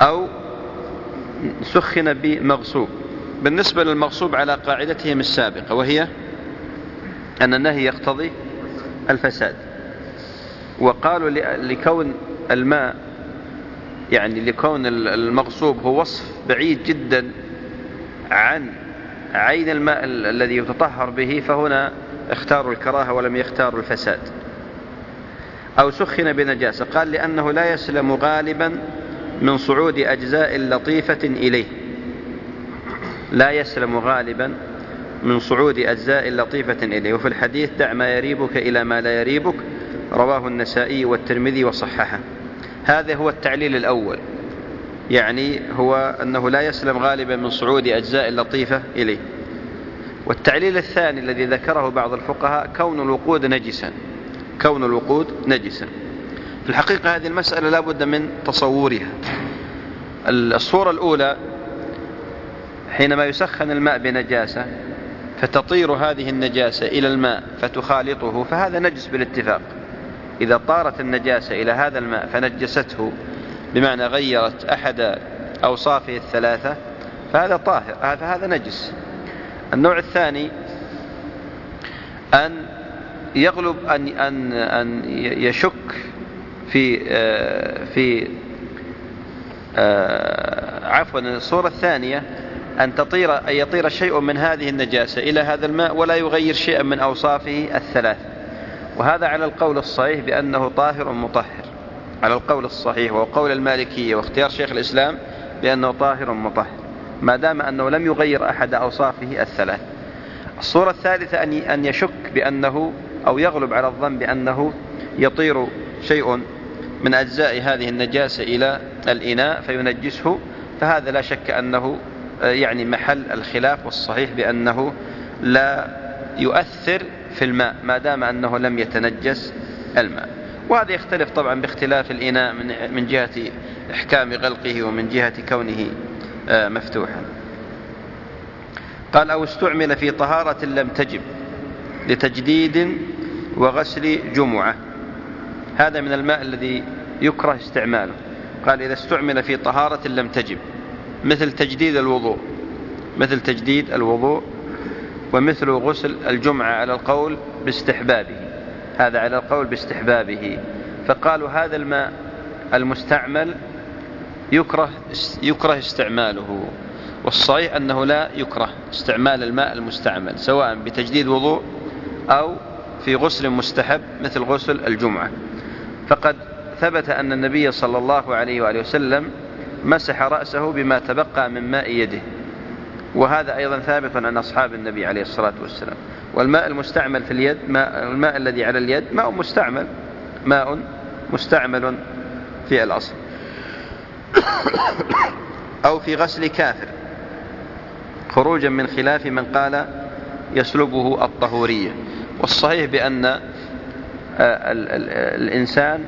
أو سخن بمغصوب. بالنسبة للمغصوب على قاعدتهم السابقة وهي أن النهي يقتضي الفساد. وقالوا لكون الماء يعني لكون ال- المغصوب هو وصف بعيد جدا عن عين الماء ال- الذي يتطهر به فهنا اختاروا الكراهة ولم يختاروا الفساد. أو سخن بنجاسة قال لأنه لا يسلم غالبا من صعود أجزاء لطيفة إليه. لا يسلم غالبا من صعود أجزاء لطيفة إليه. وفي الحديث دع ما يريبك إلى ما لا يريبك رواه النسائي والترمذي وصححه. هذا هو التعليل الأول. يعني هو أنه لا يسلم غالبا من صعود أجزاء لطيفة إليه. والتعليل الثاني الذي ذكره بعض الفقهاء كون الوقود نجسا. كون الوقود نجسا. في الحقيقة هذه المسألة لا بد من تصورها. الصورة الأولى حينما يسخن الماء بنجاسة فتطير هذه النجاسة إلى الماء فتخالطه فهذا نجس بالاتفاق. إذا طارت النجاسة إلى هذا الماء فنجسته بمعنى غيرت أحد أوصافه الثلاثة فهذا طاهر فهذا نجس. النوع الثاني أن يغلب أن أن أن يشك في آه، في آه، عفوا الصورة الثانية أن تطير أن يطير شيء من هذه النجاسة إلى هذا الماء ولا يغير شيئا من أوصافه الثلاث. وهذا على القول الصحيح بأنه طاهر مطهر. على القول الصحيح وهو قول المالكية واختيار شيخ الإسلام بأنه طاهر مطهر ما دام أنه لم يغير أحد أوصافه الثلاث. الصورة الثالثة أن أن يشك بأنه أو يغلب على الظن بأنه يطير شيء من أجزاء هذه النجاسة إلى الإناء فينجسه فهذا لا شك أنه آه، يعني محل الخلاف والصحيح بأنه لا يؤثر في الماء ما دام أنه لم يتنجس الماء. وهذا يختلف طبعا باختلاف الإناء من جهة إحكام غلقه ومن جهة كونه آه، مفتوحا. قال أو استعمل في طهارة لم تجب لتجديد وغسل جمعة. هذا من الماء الذي يكره استعماله. قال إذا استعمل في طهارة لم تجب مثل تجديد الوضوء مثل تجديد الوضوء ومثل غسل الجمعة على القول باستحبابه. هذا على القول باستحبابه. فقالوا هذا الماء المستعمل يكره يكره استعماله. والصحيح أنه لا يكره استعمال الماء المستعمل سواء بتجديد وضوء أو في غسل مستحب مثل غسل الجمعة. فقد ثبت أن النبي صلى الله عليه وآله وسلم مسح رأسه بما تبقى من ماء يده. وهذا أيضا ثابت عن أصحاب النبي عليه الصلاة والسلام. والماء المستعمل في اليد ماء الماء الذي على اليد ماء مستعمل. ماء مستعمل في الأصل. [COUGHS] أو في غسل كافر. خروجا من خلاف من قال يسلبه الطهورية. والصحيح بأن الإنسان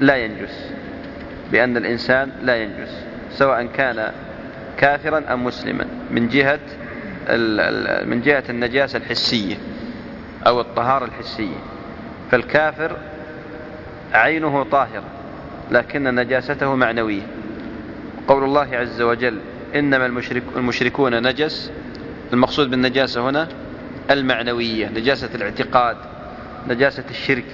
لا ينجس بأن الإنسان لا ينجس سواء كان كافرا أم مسلما من جهة من جهة النجاسة الحسية أو الطهارة الحسية. فالكافر عينه طاهرة لكن نجاسته معنوية. قول الله عز وجل إنما المشرك المشركون نجس المقصود بالنجاسة هنا المعنوية نجاسة الاعتقاد. نجاسة الشرك.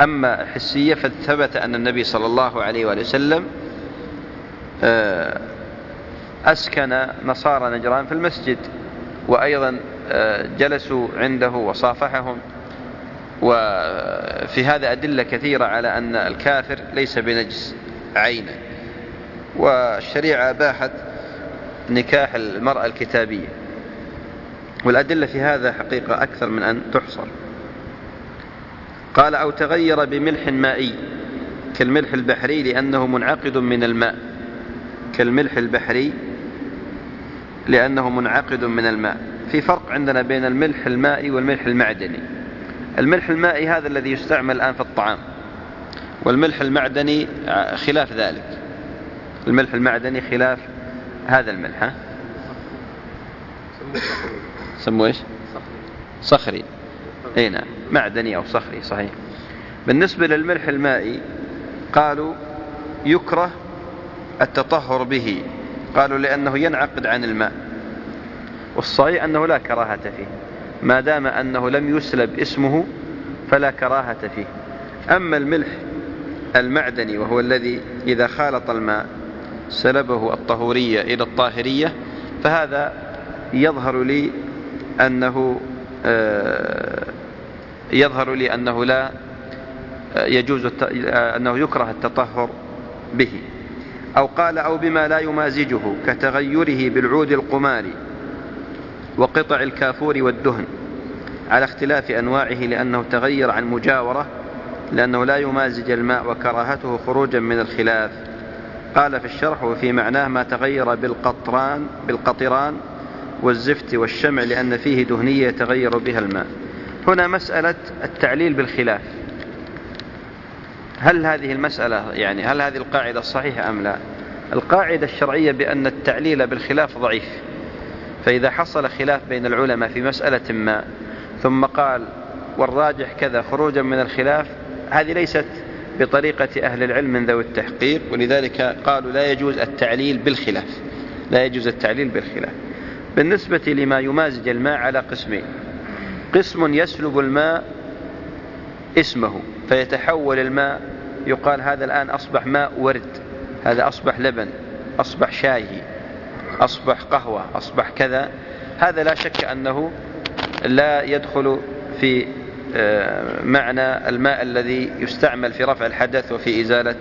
أما حسية فثبت أن النبي صلى الله عليه وآله وسلم آه، أسكن نصارى نجران في المسجد وأيضا آه، جلسوا عنده وصافحهم. وفي هذا أدلة كثيرة على أن الكافر ليس بنجس عينا. والشريعة أباحت نكاح المرأة الكتابية. والأدلة في هذا حقيقة أكثر من أن تحصر. قال أو تغير بملح مائي كالملح البحري لأنه منعقد من الماء. كالملح البحري لأنه منعقد من الماء. في فرق عندنا بين الملح المائي والملح المعدني. الملح المائي هذا الذي يستعمل الآن في الطعام والملح المعدني خلاف ذلك. الملح المعدني خلاف هذا الملح ها؟ سموه إيش؟ صخري. إي نعم. معدني أو صخري صحيح. بالنسبة للملح المائي قالوا يكره التطهر به. قالوا لأنه ينعقد عن الماء. والصحيح أنه لا كراهة فيه. ما دام أنه لم يسلب اسمه فلا كراهة فيه. أما الملح المعدني وهو الذي إذا خالط الماء سلبه الطهورية إلى الطاهرية فهذا يظهر لي أنه آه، يظهر لي أنه لا يجوز أنه يكره التطهر به. أو قال أو بما لا يمازجه كتغيره بالعود القماري وقطع الكافور والدهن على اختلاف أنواعه لأنه تغير عن مجاورة لأنه لا يمازج الماء وكراهته خروجا من الخلاف. قال في الشرح وفي معناه ما تغير بالقطران بالقطران والزفت والشمع لأن فيه دهنية يتغير بها الماء. هنا مسألة التعليل بالخلاف. هل هذه المسألة يعني هل هذه القاعدة صحيحة أم لا؟ القاعدة الشرعية بأن التعليل بالخلاف ضعيف. فإذا حصل خلاف بين العلماء في مسألة ما ثم قال والراجح كذا خروجا من الخلاف هذه ليست بطريقة أهل العلم من ذوي التحقيق ولذلك قالوا لا يجوز التعليل بالخلاف. لا يجوز التعليل بالخلاف. بالنسبة لما يمازج الماء على قسمين قسم يسلب الماء اسمه فيتحول الماء يقال هذا الآن أصبح ماء ورد هذا أصبح لبن أصبح شاي أصبح قهوة أصبح كذا هذا لا شك أنه لا يدخل في آه، معنى الماء الذي يستعمل في رفع الحدث وفي إزالة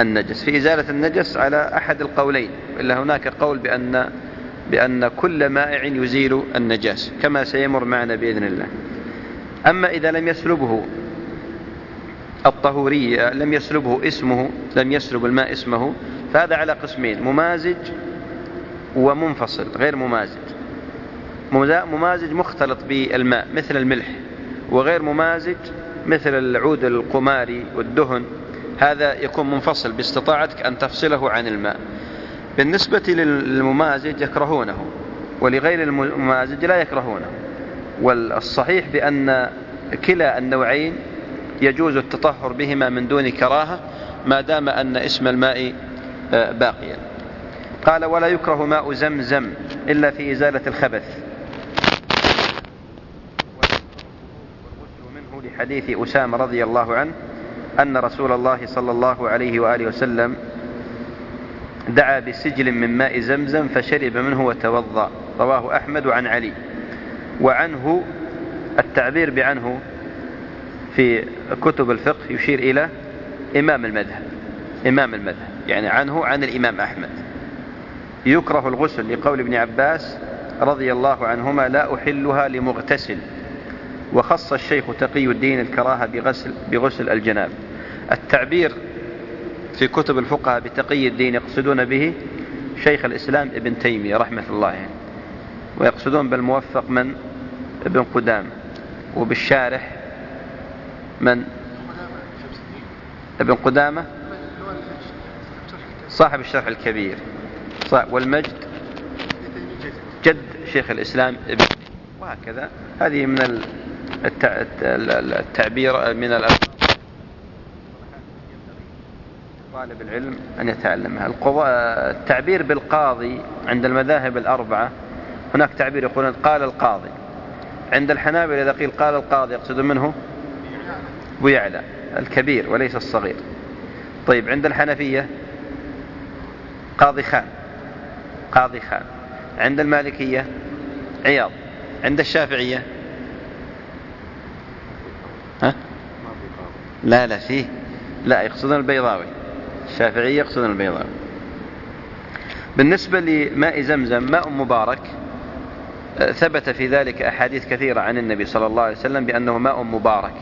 النجس في إزالة النجس على أحد القولين إلا هناك قول بأن بأن كل مائع يزيل النجاس كما سيمر معنا بإذن الله. أما إذا لم يسلبه الطهورية لم يسلبه اسمه لم يسلب الماء اسمه فهذا على قسمين ممازج ومنفصل غير ممازج. ممازج مختلط بالماء مثل الملح وغير ممازج مثل العود القماري والدهن. هذا يكون منفصل باستطاعتك أن تفصله عن الماء. بالنسبة للممازج يكرهونه ولغير الممازج لا يكرهونه. والصحيح بأن كلا النوعين يجوز التطهر بهما من دون كراهة ما دام أن اسم الماء آه، باقيا. قال ولا يكره ماء زمزم إلا في إزالة الخبث. منه لحديث أسامة رضي الله عنه أن رسول الله صلى الله عليه وآله وسلم دعا بسجل من ماء زمزم فشرب منه وتوضأ. رواه أحمد عن علي. وعنه التعبير بعنه في كتب الفقه يشير إلى إمام المذهب. إمام المذهب. يعني عنه عن الإمام أحمد. يكره الغسل لقول ابن عباس رضي الله عنهما لا أحلها لمغتسل. وخص الشيخ تقي الدين الكراهة بغسل, بغسل الجناب. التعبير في كتب الفقهاء بتقي الدين يقصدون به شيخ الإسلام ابن تيمية رحمة الله يعني ويقصدون بالموفق من؟ ابن قدامة وبالشارح من؟ ابن قدامة. صاحب الشرح الكبير. والمجد. جد شيخ الإسلام ابن وهكذا. هذه من التعبير من طالب العلم أن يتعلمها. التعبير بالقاضي عند المذاهب الأربعة هناك تعبير يقولون قال القاضي. عند الحنابلة إذا قيل قال القاضي يقصد منه أبو يعلى الكبير وليس الصغير. طيب عند الحنفية قاضي خان قاضي خان. عند المالكية عياض. عند الشافعية ها؟ لا لا فيه. لا يقصدون البيضاوي. الشافعية يقصدون البيضاوي بالنسبة لماء زمزم ماء مبارك ثبت في ذلك أحاديث كثيرة عن النبي صلى الله عليه وسلم بأنه ماء مبارك.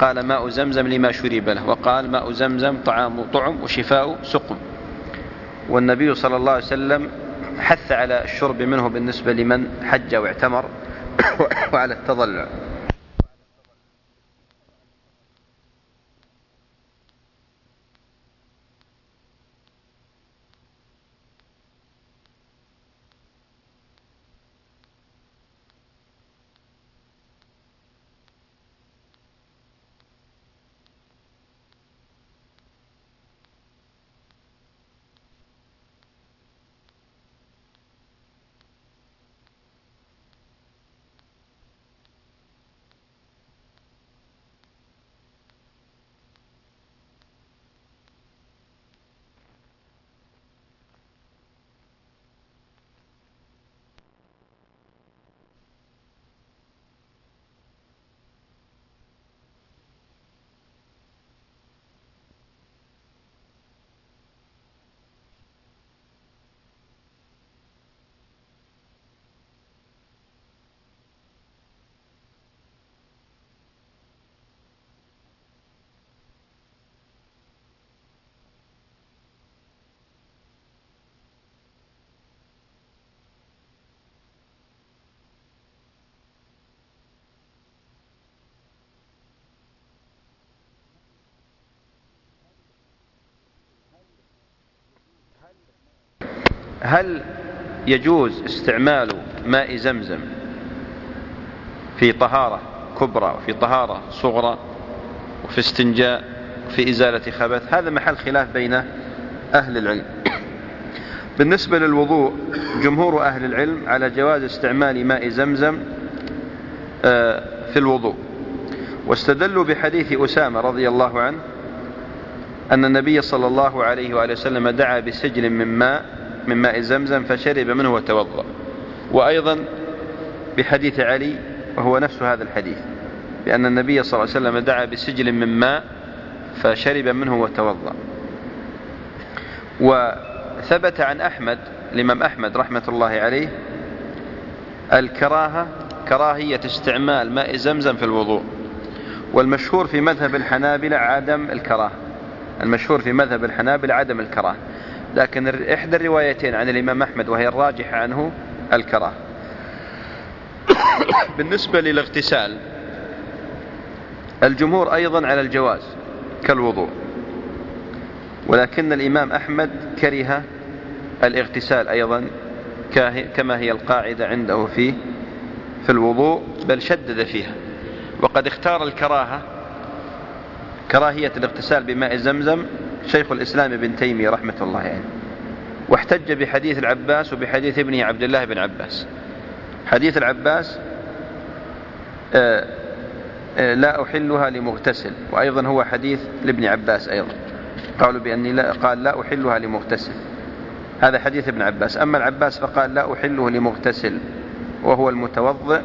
قال ماء زمزم لما شرب له وقال ماء زمزم طعام طعم وشفاء سقم. والنبي صلى الله عليه وسلم حث على الشرب منه بالنسبة لمن حج واعتمر [COUGHS] وعلى التضلع. هل يجوز استعمال ماء زمزم في طهارة كبرى وفي طهارة صغرى وفي استنجاء وفي إزالة خبث؟ هذا محل خلاف بين أهل العلم. بالنسبة للوضوء جمهور أهل العلم على جواز استعمال ماء زمزم آه، في الوضوء. واستدلوا بحديث أسامة رضي الله عنه أن النبي صلى الله عليه وآله وسلم دعا بسجل من ماء من ماء زمزم فشرب منه وتوضأ. وأيضا بحديث علي وهو نفس هذا الحديث بأن النبي صلى الله عليه وسلم دعا بسجل من ماء فشرب منه وتوضأ. وثبت عن أحمد الإمام أحمد رحمة الله عليه الكراهة كراهية استعمال ماء زمزم في الوضوء. والمشهور في مذهب الحنابلة عدم الكراهة. المشهور في مذهب الحنابلة عدم الكراهة. لكن إحدى الروايتين عن الإمام أحمد وهي الراجحة عنه الكراهة. [COUGHS] بالنسبة للاغتسال الجمهور أيضا على الجواز كالوضوء ولكن الإمام أحمد كره الاغتسال أيضا كما هي القاعدة عنده في في الوضوء بل شدد فيها. وقد اختار الكراهة كراهية الاغتسال بماء زمزم شيخ الإسلام ابن تيمية رحمة الله عليه. يعني واحتج بحديث العباس وبحديث ابنه عبد الله بن عباس. حديث العباس آه، آه، لا أحلها لمغتسل وأيضا هو حديث لابن عباس أيضا. قالوا بأني لا قال لا أحلها لمغتسل. هذا حديث ابن عباس. أما العباس فقال لا أحله لمغتسل وهو المتوضئ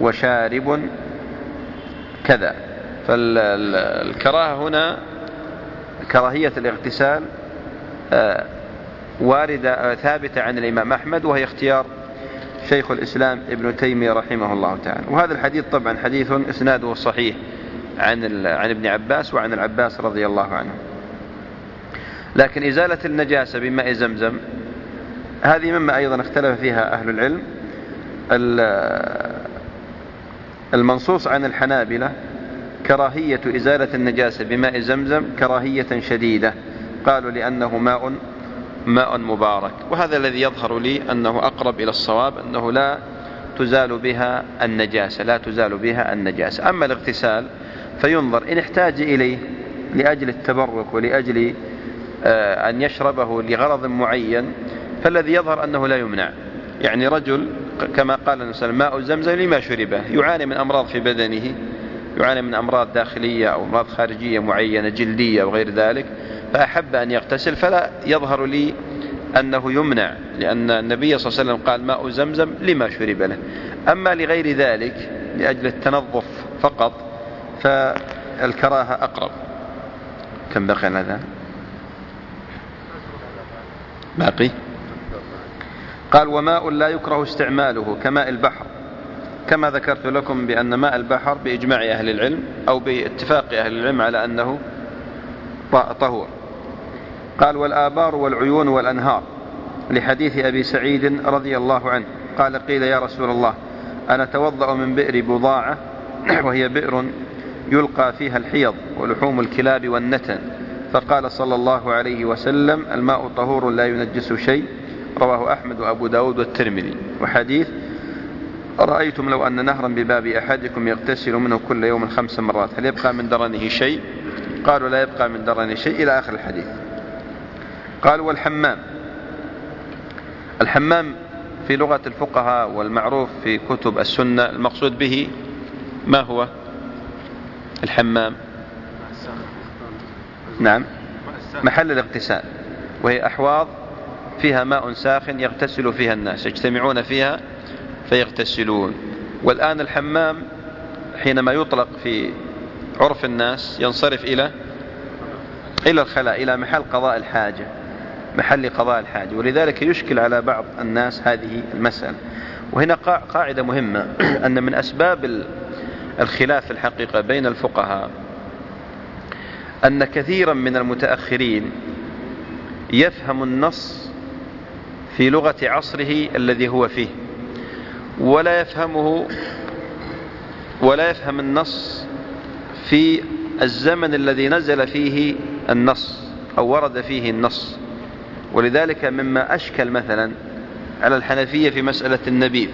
وشارب كذا. فالكراهة هنا كراهية الاغتسال آه، واردة ثابتة عن الإمام أحمد وهي اختيار شيخ الإسلام ابن تيمية رحمه الله تعالى. وهذا الحديث طبعا حديث إسناده صحيح عن عن ابن عباس وعن العباس رضي الله عنه. لكن إزالة النجاسة بماء زمزم هذه مما أيضا اختلف فيها أهل العلم. المنصوص عن الحنابلة كراهية إزالة النجاسة بماء زمزم كراهية شديدة. قالوا لأنه ماء ماء مبارك. وهذا الذي يظهر لي أنه أقرب إلى الصواب أنه لا تزال بها النجاسة لا تزال بها النجاسة. أما الاغتسال فينظر إن احتاج إليه لأجل التبرك ولأجل آه، أن يشربه لغرض معين فالذي يظهر أنه لا يمنع. يعني رجل كما قال النبي صلى الله عليه وسلم ماء زمزم لما شربه يعاني من أمراض في بدنه يعاني من أمراض داخلية أو أمراض خارجية معينة جلدية وغير ذلك فأحب أن يغتسل. فلا يظهر لي أنه يمنع لأن النبي صلى الله عليه وسلم قال ماء زمزم لما شرب له. أما لغير ذلك لأجل التنظف فقط فالكراهة أقرب. كم بقي هذا؟ باقي؟ قال وماء لا يكره استعماله كماء البحر. كما ذكرت لكم بأن ماء البحر بإجماع أهل العلم أو باتفاق أهل العلم على أنه طهور. قال والآبار والعيون والأنهار. لحديث أبي سعيد رضي الله عنه. قال قيل يا رسول الله أنا توضأ من بئر بضاعة [CLEARS THROAT] وهي بئر يلقى فيها الحيض ولحوم الكلاب والنتن. فقال صلى الله عليه وسلم الماء طهور لا ينجس شيء. رواه أحمد وأبو داود والترمذي. وحديث أرأيتم لو أن نهرا بباب أحدكم يغتسل منه كل يوم خمس مرات هل يبقى من درنه شيء؟ قالوا لا يبقى من درنه شيء إلى آخر الحديث. قال والحمام. الحمام في لغة الفقهاء والمعروف في كتب السنة المقصود به ما هو؟ الحمام. نعم. محل الاغتسال. وهي أحواض فيها ماء ساخن يغتسل فيها الناس يجتمعون فيها فيغتسلون. والآن الحمام حينما يطلق في عرف الناس ينصرف إلى إلى الخلاء إلى محل قضاء الحاجة محل قضاء الحاجة. ولذلك يشكل على بعض الناس هذه المسألة. وهنا قاعدة مهمة [CLEARS THROAT] أن من أسباب الخلاف الحقيقة بين الفقهاء أن كثيرا من المتأخرين يفهم النص في لغة عصره الذي هو فيه. ولا يفهمه ولا يفهم النص في الزمن الذي نزل فيه النص أو ورد فيه النص. ولذلك مما أشكل مثلا على الحنفية في مسألة النبيذ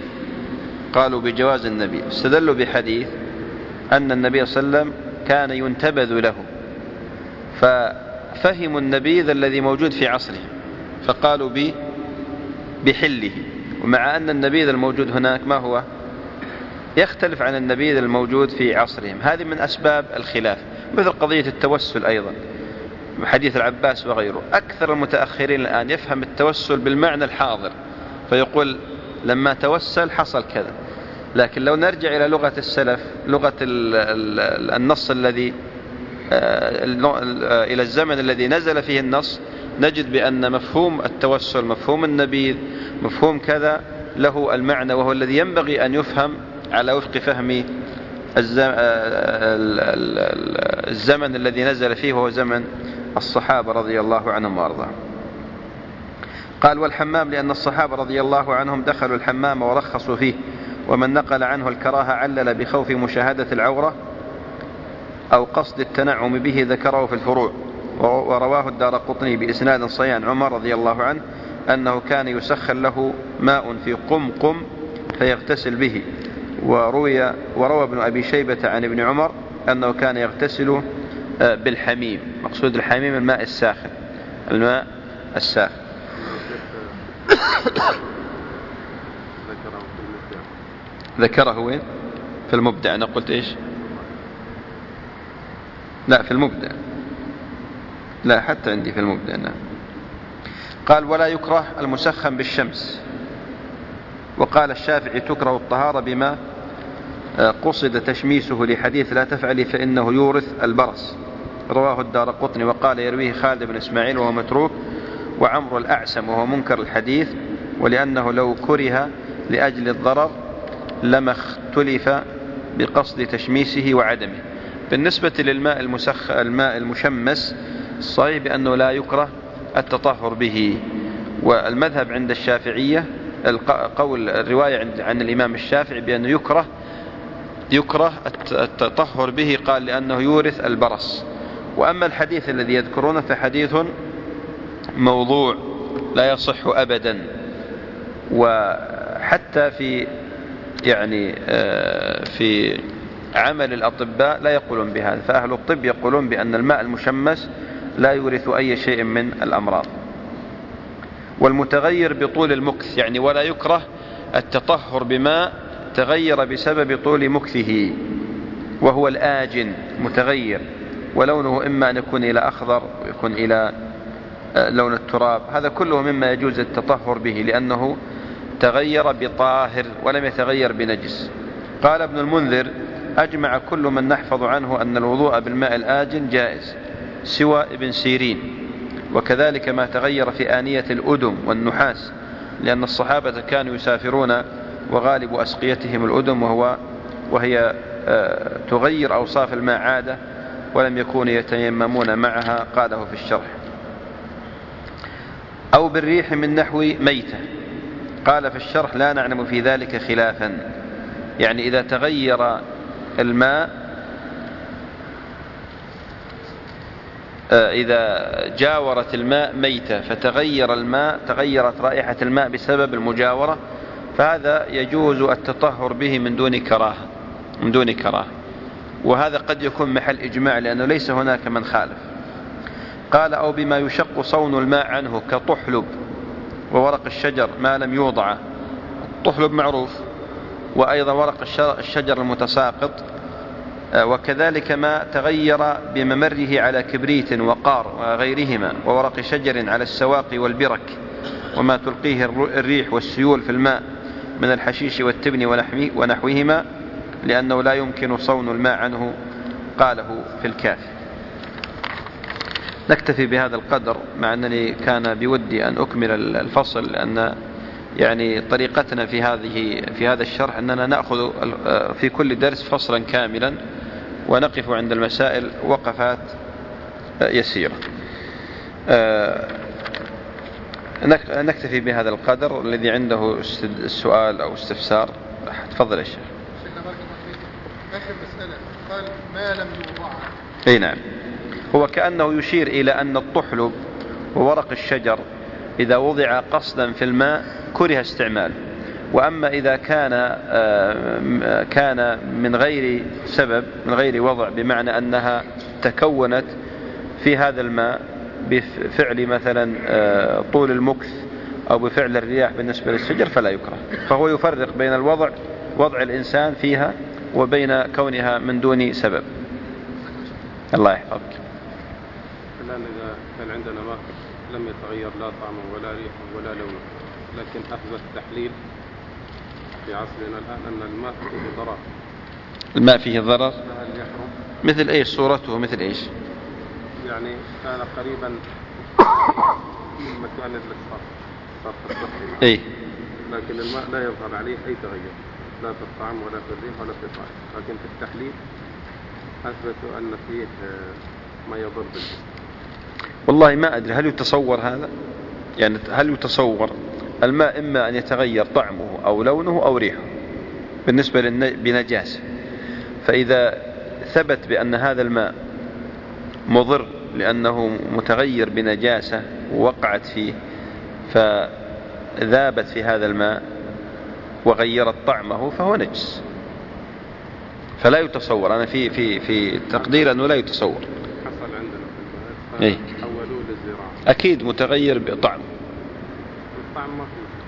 قالوا بجواز النبيذ استدلوا بحديث أن النبي صلى الله عليه وسلم كان ينتبذ له ففهموا النبيذ الذي موجود في عصره فقالوا بحله. ومع أن النبيذ الموجود هناك ما هو؟ يختلف عن النبيذ الموجود في عصرهم. هذه من أسباب الخلاف مثل قضية التوسل أيضا حديث العباس وغيره. أكثر المتأخرين الآن يفهم التوسل بالمعنى الحاضر فيقول لما توسل حصل كذا. لكن لو نرجع إلى لغة السلف لغة النص الذي آه، إلى الزمن الذي نزل فيه النص نجد بأن مفهوم التوسل مفهوم النبيذ مفهوم كذا له المعنى وهو الذي ينبغي أن يفهم على وفق فهم الزمن الذي نزل فيه وهو زمن الصحابة رضي الله عنهم وأرضاهم. قال والحمام لأن الصحابة رضي الله عنهم دخلوا الحمام ورخصوا فيه ومن نقل عنه الكراهة علل بخوف مشاهدة العورة أو قصد التنعم به ذكره في الفروع. ورواه الدار قطني بإسناد صحيح عمر رضي الله عنه أنه كان يسخن له ماء في قمقم فيغتسل به. وروي وروى ابن أبي شيبة عن ابن عمر أنه كان يغتسل آه، بالحميم. مقصود الحميم الماء الساخن. الماء الساخن. ذكره وين؟ في المبدع. أنا قلت إيش؟ لا في المبدع. لا حتى عندي في المبدع نعم. قال ولا يكره المسخن بالشمس. وقال الشافعي تكره الطهارة بما آه، قصد تشميسه لحديث لا تفعلي فإنه يورث البرص. رواه الدار قطني وقال يرويه خالد بن إسماعيل وهو متروك وعمر الأعسم وهو منكر الحديث ولأنه لو كره لأجل الضرر لما اختلف بقصد تشميسه وعدمه. بالنسبة للماء المسخ الماء المشمس الصحيح بأنه لا يكره التطهر به. والمذهب عند الشافعية القول الرواية عن الإمام الشافعي بأنه يكره يكره التطهر به قال لأنه يورث البرص. وأما الحديث الذي يذكرونه فحديث موضوع لا يصح أبدا. وحتى في يعني آه، في عمل الأطباء لا يقولون بهذا. فأهل الطب يقولون بأن الماء المشمس لا يورث أي شيء من الأمراض. والمتغير بطول المكث يعني ولا يكره التطهر بماء تغير بسبب طول مكثه. وهو الآجن متغير. ولونه إما أن يكون إلى أخضر ويكون إلى آه، لون التراب. هذا كله مما يجوز التطهر به لأنه تغير بطاهر ولم يتغير بنجس. قال ابن المنذر أجمع كل من نحفظ عنه أن الوضوء بالماء الآجن جائز. سوى ابن سيرين وكذلك ما تغير في آنية الأدم والنحاس لأن الصحابة كانوا يسافرون وغالب أسقيتهم الأدم وهو وهي آه، تغير أوصاف الماء عادة ولم يكونوا يتيممون معها قاله في الشرح. أو بالريح من نحو ميتة. قال في الشرح لا نعلم في ذلك خلافا. يعني إذا تغير الماء إذا جاورت الماء ميتة فتغير الماء تغيرت رائحة الماء بسبب المجاورة فهذا يجوز التطهر به من دون كراهة من دون كراهة. وهذا قد يكون محل إجماع لأنه ليس هناك من خالف. قال أو بما يشق صون الماء عنه كطحلب وورق الشجر ما لم يوضع. الطحلب معروف وأيضا ورق الشجر المتساقط. آه، وكذلك ما تغير بممره على كبريت وقار وغيرهما وورق شجر على السواقي والبرك وما تلقيه الريح والسيول في الماء من الحشيش والتبن ونحوهما لأنه لا يمكن صون الماء عنه قاله في الكافي نكتفي بهذا القدر مع أنني كان بودي أن أكمل الفصل لأن يعني طريقتنا في هذه في هذا الشرح أننا نأخذ في كل درس فصلا كاملا ونقف عند المسائل وقفات يسيرة. نكتفي بهذا القدر الذي عنده السؤال أو استفسار. تفضل يا شيخ. آخر مسألة قال ما لم يوضع أي نعم. هو كأنه يشير إلى أن الطحلب وورق الشجر إذا وضع قصدا في الماء كره استعماله وأما إذا كان آه، كان من غير سبب من غير وضع بمعنى أنها تكونت في هذا الماء بفعل مثلا آه، طول المكث أو بفعل الرياح بالنسبة للشجر فلا يكره. فهو يفرق بين الوضع وضع الإنسان فيها وبين كونها من دون سبب. الله يحفظك. الآن إذا كان عندنا ماء لم يتغير لا طعمه ولا ريحه ولا لونه لكن أثبت التحليل في عصرنا الآن أن الماء فيه ضرر. الماء فيه ضرر؟ فهل يحرم؟ مثل إيش؟ صورته مثل إيش؟ يعني كان قريبا من مكان الصرف صرف الصحي اي لكن الماء لا يظهر عليه أي تغير لا في الطعم ولا في الريح ولا في الطعم لكن في التحليل أثبتوا أن فيه آه، ما يضر بالجسم. والله ما أدري هل يتصور هذا؟ يعني هل يتصور الماء إما أن يتغير طعمه أو لونه أو ريحه بالنسبة بنجاسة فإذا ثبت بأن هذا الماء مضر لأنه متغير بنجاسة ووقعت فيه فذابت في هذا الماء وغيرت طعمه فهو نجس. فلا يتصور أنا في في في تقدير أنه لا يتصور. حصل عندنا. في إيه؟ أكيد متغير بطعم.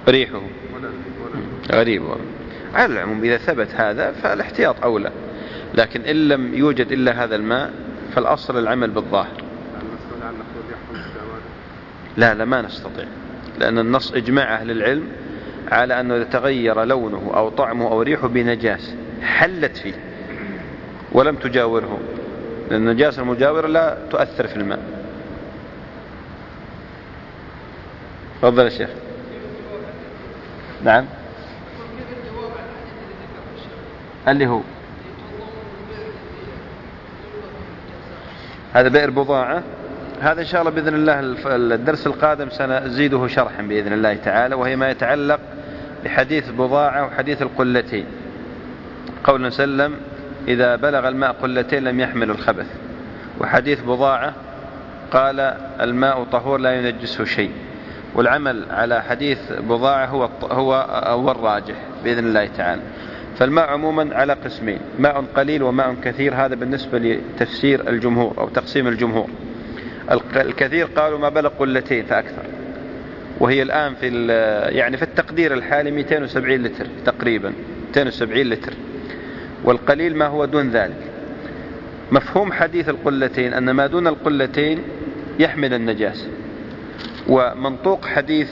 ريحه. غريب على العموم إذا ثبت هذا فالاحتياط أولى. لكن إن لم يوجد إلا هذا الماء فالأصل العمل بالظاهر. لا لا ما نستطيع. لأن النص إجماع أهل العلم على أنه إذا تغير لونه أو طعمه أو ريحه بنجاسة حلت فيه ولم تجاوره. لأن النجاسة المجاورة لا تؤثر في الماء. تفضل يا شيخ. نعم. اللي هو. هذا بئر بضاعة. هذا إن شاء الله بإذن الله الدرس القادم سنزيده شرحا بإذن الله تعالى وهي ما يتعلق بحديث بضاعة وحديث القلتين. قول سلم إذا بلغ الماء قلتين لم يحمل الخبث. وحديث بضاعة قال الماء طهور لا ينجسه شيء. والعمل على حديث بضاعة هو هو هو الراجح بإذن الله تعالى. فالماء عموما على قسمين ماء قليل وماء كثير هذا بالنسبة لتفسير الجمهور أو تقسيم الجمهور. الكثير قالوا ما بلغ قلتين فأكثر. وهي الآن في يعني في التقدير الحالي 270 لتر تقريبا 270 لتر. والقليل ما هو دون ذلك. مفهوم حديث القلتين أن ما دون القلتين يحمل النجاسة. ومنطوق حديث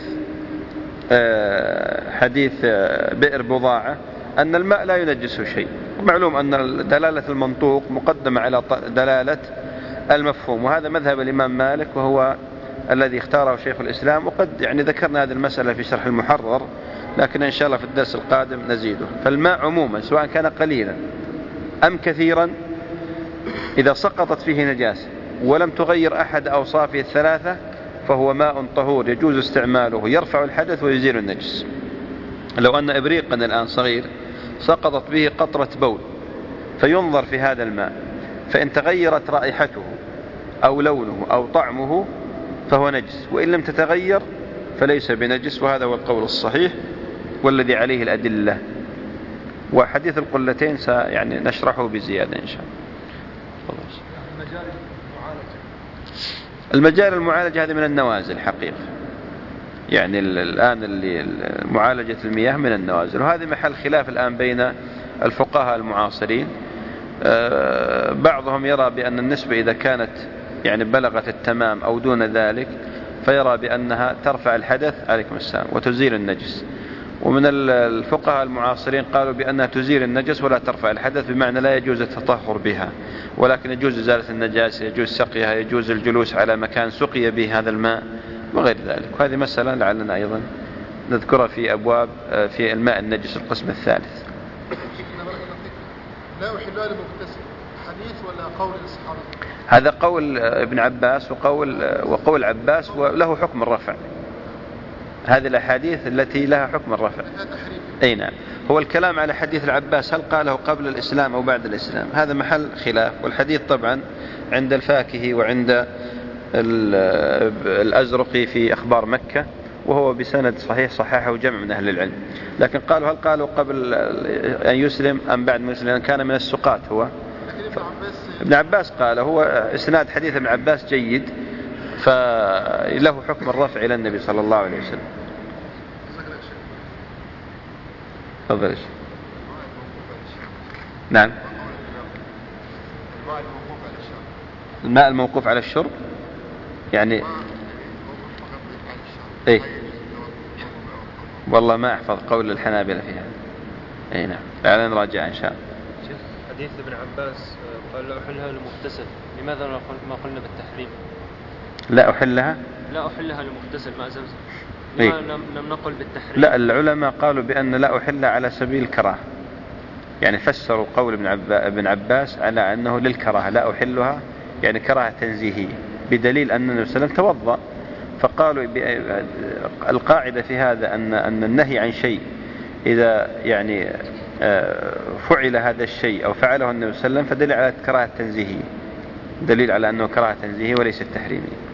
آه، حديث آه، بئر بضاعة أن الماء لا ينجسه شيء. معلوم أن دلالة المنطوق مقدمة على دلالة المفهوم. وهذا مذهب الإمام مالك وهو الذي اختاره شيخ الإسلام. وقد يعني ذكرنا هذه المسألة في شرح المحرر لكن إن شاء الله في الدرس القادم نزيده. فالماء عموما سواء كان قليلا أم كثيرا إذا سقطت فيه نجاسة ولم تغير أحد أوصافه الثلاثة فهو ماء طهور يجوز استعماله يرفع الحدث ويزيل النجس. لو أن إبريقا الآن صغير سقطت به قطرة بول فينظر في هذا الماء فإن تغيرت رائحته أو لونه أو طعمه فهو نجس وإن لم تتغير فليس بنجس وهذا هو القول الصحيح والذي عليه الأدلة. وحديث القلتين يعني نشرحه بزيادة إن شاء الله. المجال المعالجة هذه من النوازل حقيقة. يعني الآن اللي معالجة المياه من النوازل. وهذا محل خلاف الآن بين الفقهاء المعاصرين. آه، بعضهم يرى بأن النسبة إذا كانت يعني بلغت التمام أو دون ذلك فيرى بأنها ترفع الحدث عليكم السلام وتزيل النجس. ومن الفقهاء المعاصرين قالوا بأنها تزيل النجس ولا ترفع الحدث بمعنى لا يجوز التطهر بها ولكن يجوز إزالة النجاسة يجوز سقيها يجوز الجلوس على مكان سقي به هذا الماء وغير ذلك. وهذه مسألة لعلنا أيضا نذكرها في أبواب آه، في الماء النجس القسم الثالث. لا أحلها لمغتسل حديث ولا قول الصحابة هذا قول آه، ابن عباس وقول آه، وقول عباس وله حكم الرفع. هذه الأحاديث التي لها حكم الرفع. أي نعم. هو الكلام على حديث العباس هل قاله قبل الإسلام أو بعد الإسلام؟ هذا محل خلاف والحديث طبعا عند الفاكهي وعند الأزرقي في أخبار مكة وهو بسند صحيح صححه جمع من أهل العلم. لكن قالوا هل قالوا قبل أن يسلم أم بعد ما يسلم؟ كان من السقاط هو. ابن عباس قال هو إسناد حديث ابن عباس جيد فله حكم الرفع إلى النبي صلى الله عليه وسلم. تفضل إيش نعم. الماء الموقوف على الشرب؟ يعني إيه؟ والله ما أحفظ قول الحنابلة فيها اي نعم. فعلا نراجع إن شاء الله. شيخ حديث ابن عباس قال لا احلها للمغتسل لماذا ما قلنا بالتحريم؟ لا أحلها؟ لا أحلها للمغتسل ماء زمزم إيه؟ لم نقل بالتحريم. لا العلماء قالوا بأن لا أحل على سبيل الكراهة. يعني فسروا قول ابن, عبا ابن عباس على أنه للكراهة لا أحلها يعني كراهة تنزيهية بدليل أن النبي صلى الله عليه وسلم توضأ. فقالوا القاعدة في هذا أن أن النهي عن شيء إذا يعني آه، فعل هذا الشيء أو فعله النبي صلى الله عليه وسلم فدليل على كراهة تنزيهية. دليل على أنه كراهة تنزيهية وليس تحريمية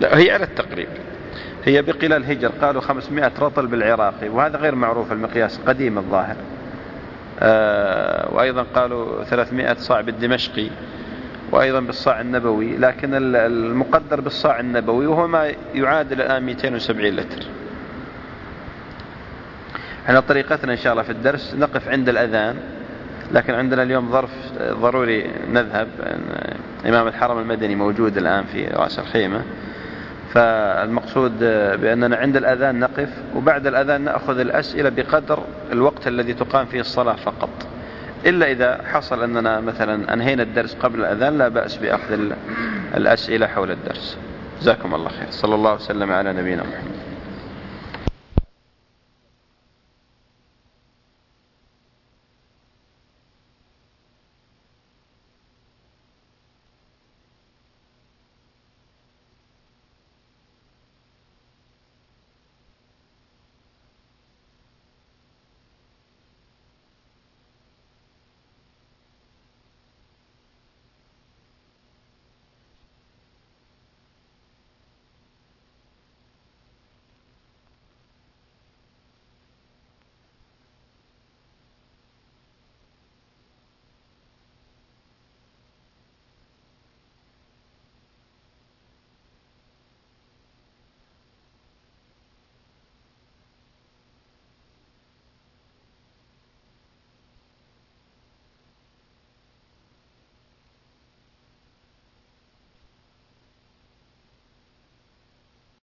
لا هي على التقريب. هي بقلال هجر قالوا 500 رطل بالعراقي وهذا غير معروف المقياس قديم الظاهر. آه وأيضا قالوا 300 صاع بالدمشقي وأيضا بالصاع النبوي لكن المقدر بالصاع النبوي وهو ما يعادل الآن 270 لتر. إحنا طريقتنا إن شاء الله في الدرس نقف عند الأذان لكن عندنا اليوم ظرف ضروري نذهب. إمام الحرم المدني موجود الآن في رأس الخيمة. فالمقصود بأننا عند الأذان نقف وبعد الأذان نأخذ الأسئلة بقدر الوقت الذي تقام فيه الصلاة فقط. إلا إذا حصل أننا مثلا أنهينا الدرس قبل الأذان لا بأس بأخذ الأسئلة حول الدرس. جزاكم الله خير. صلى الله وسلم على نبينا محمد.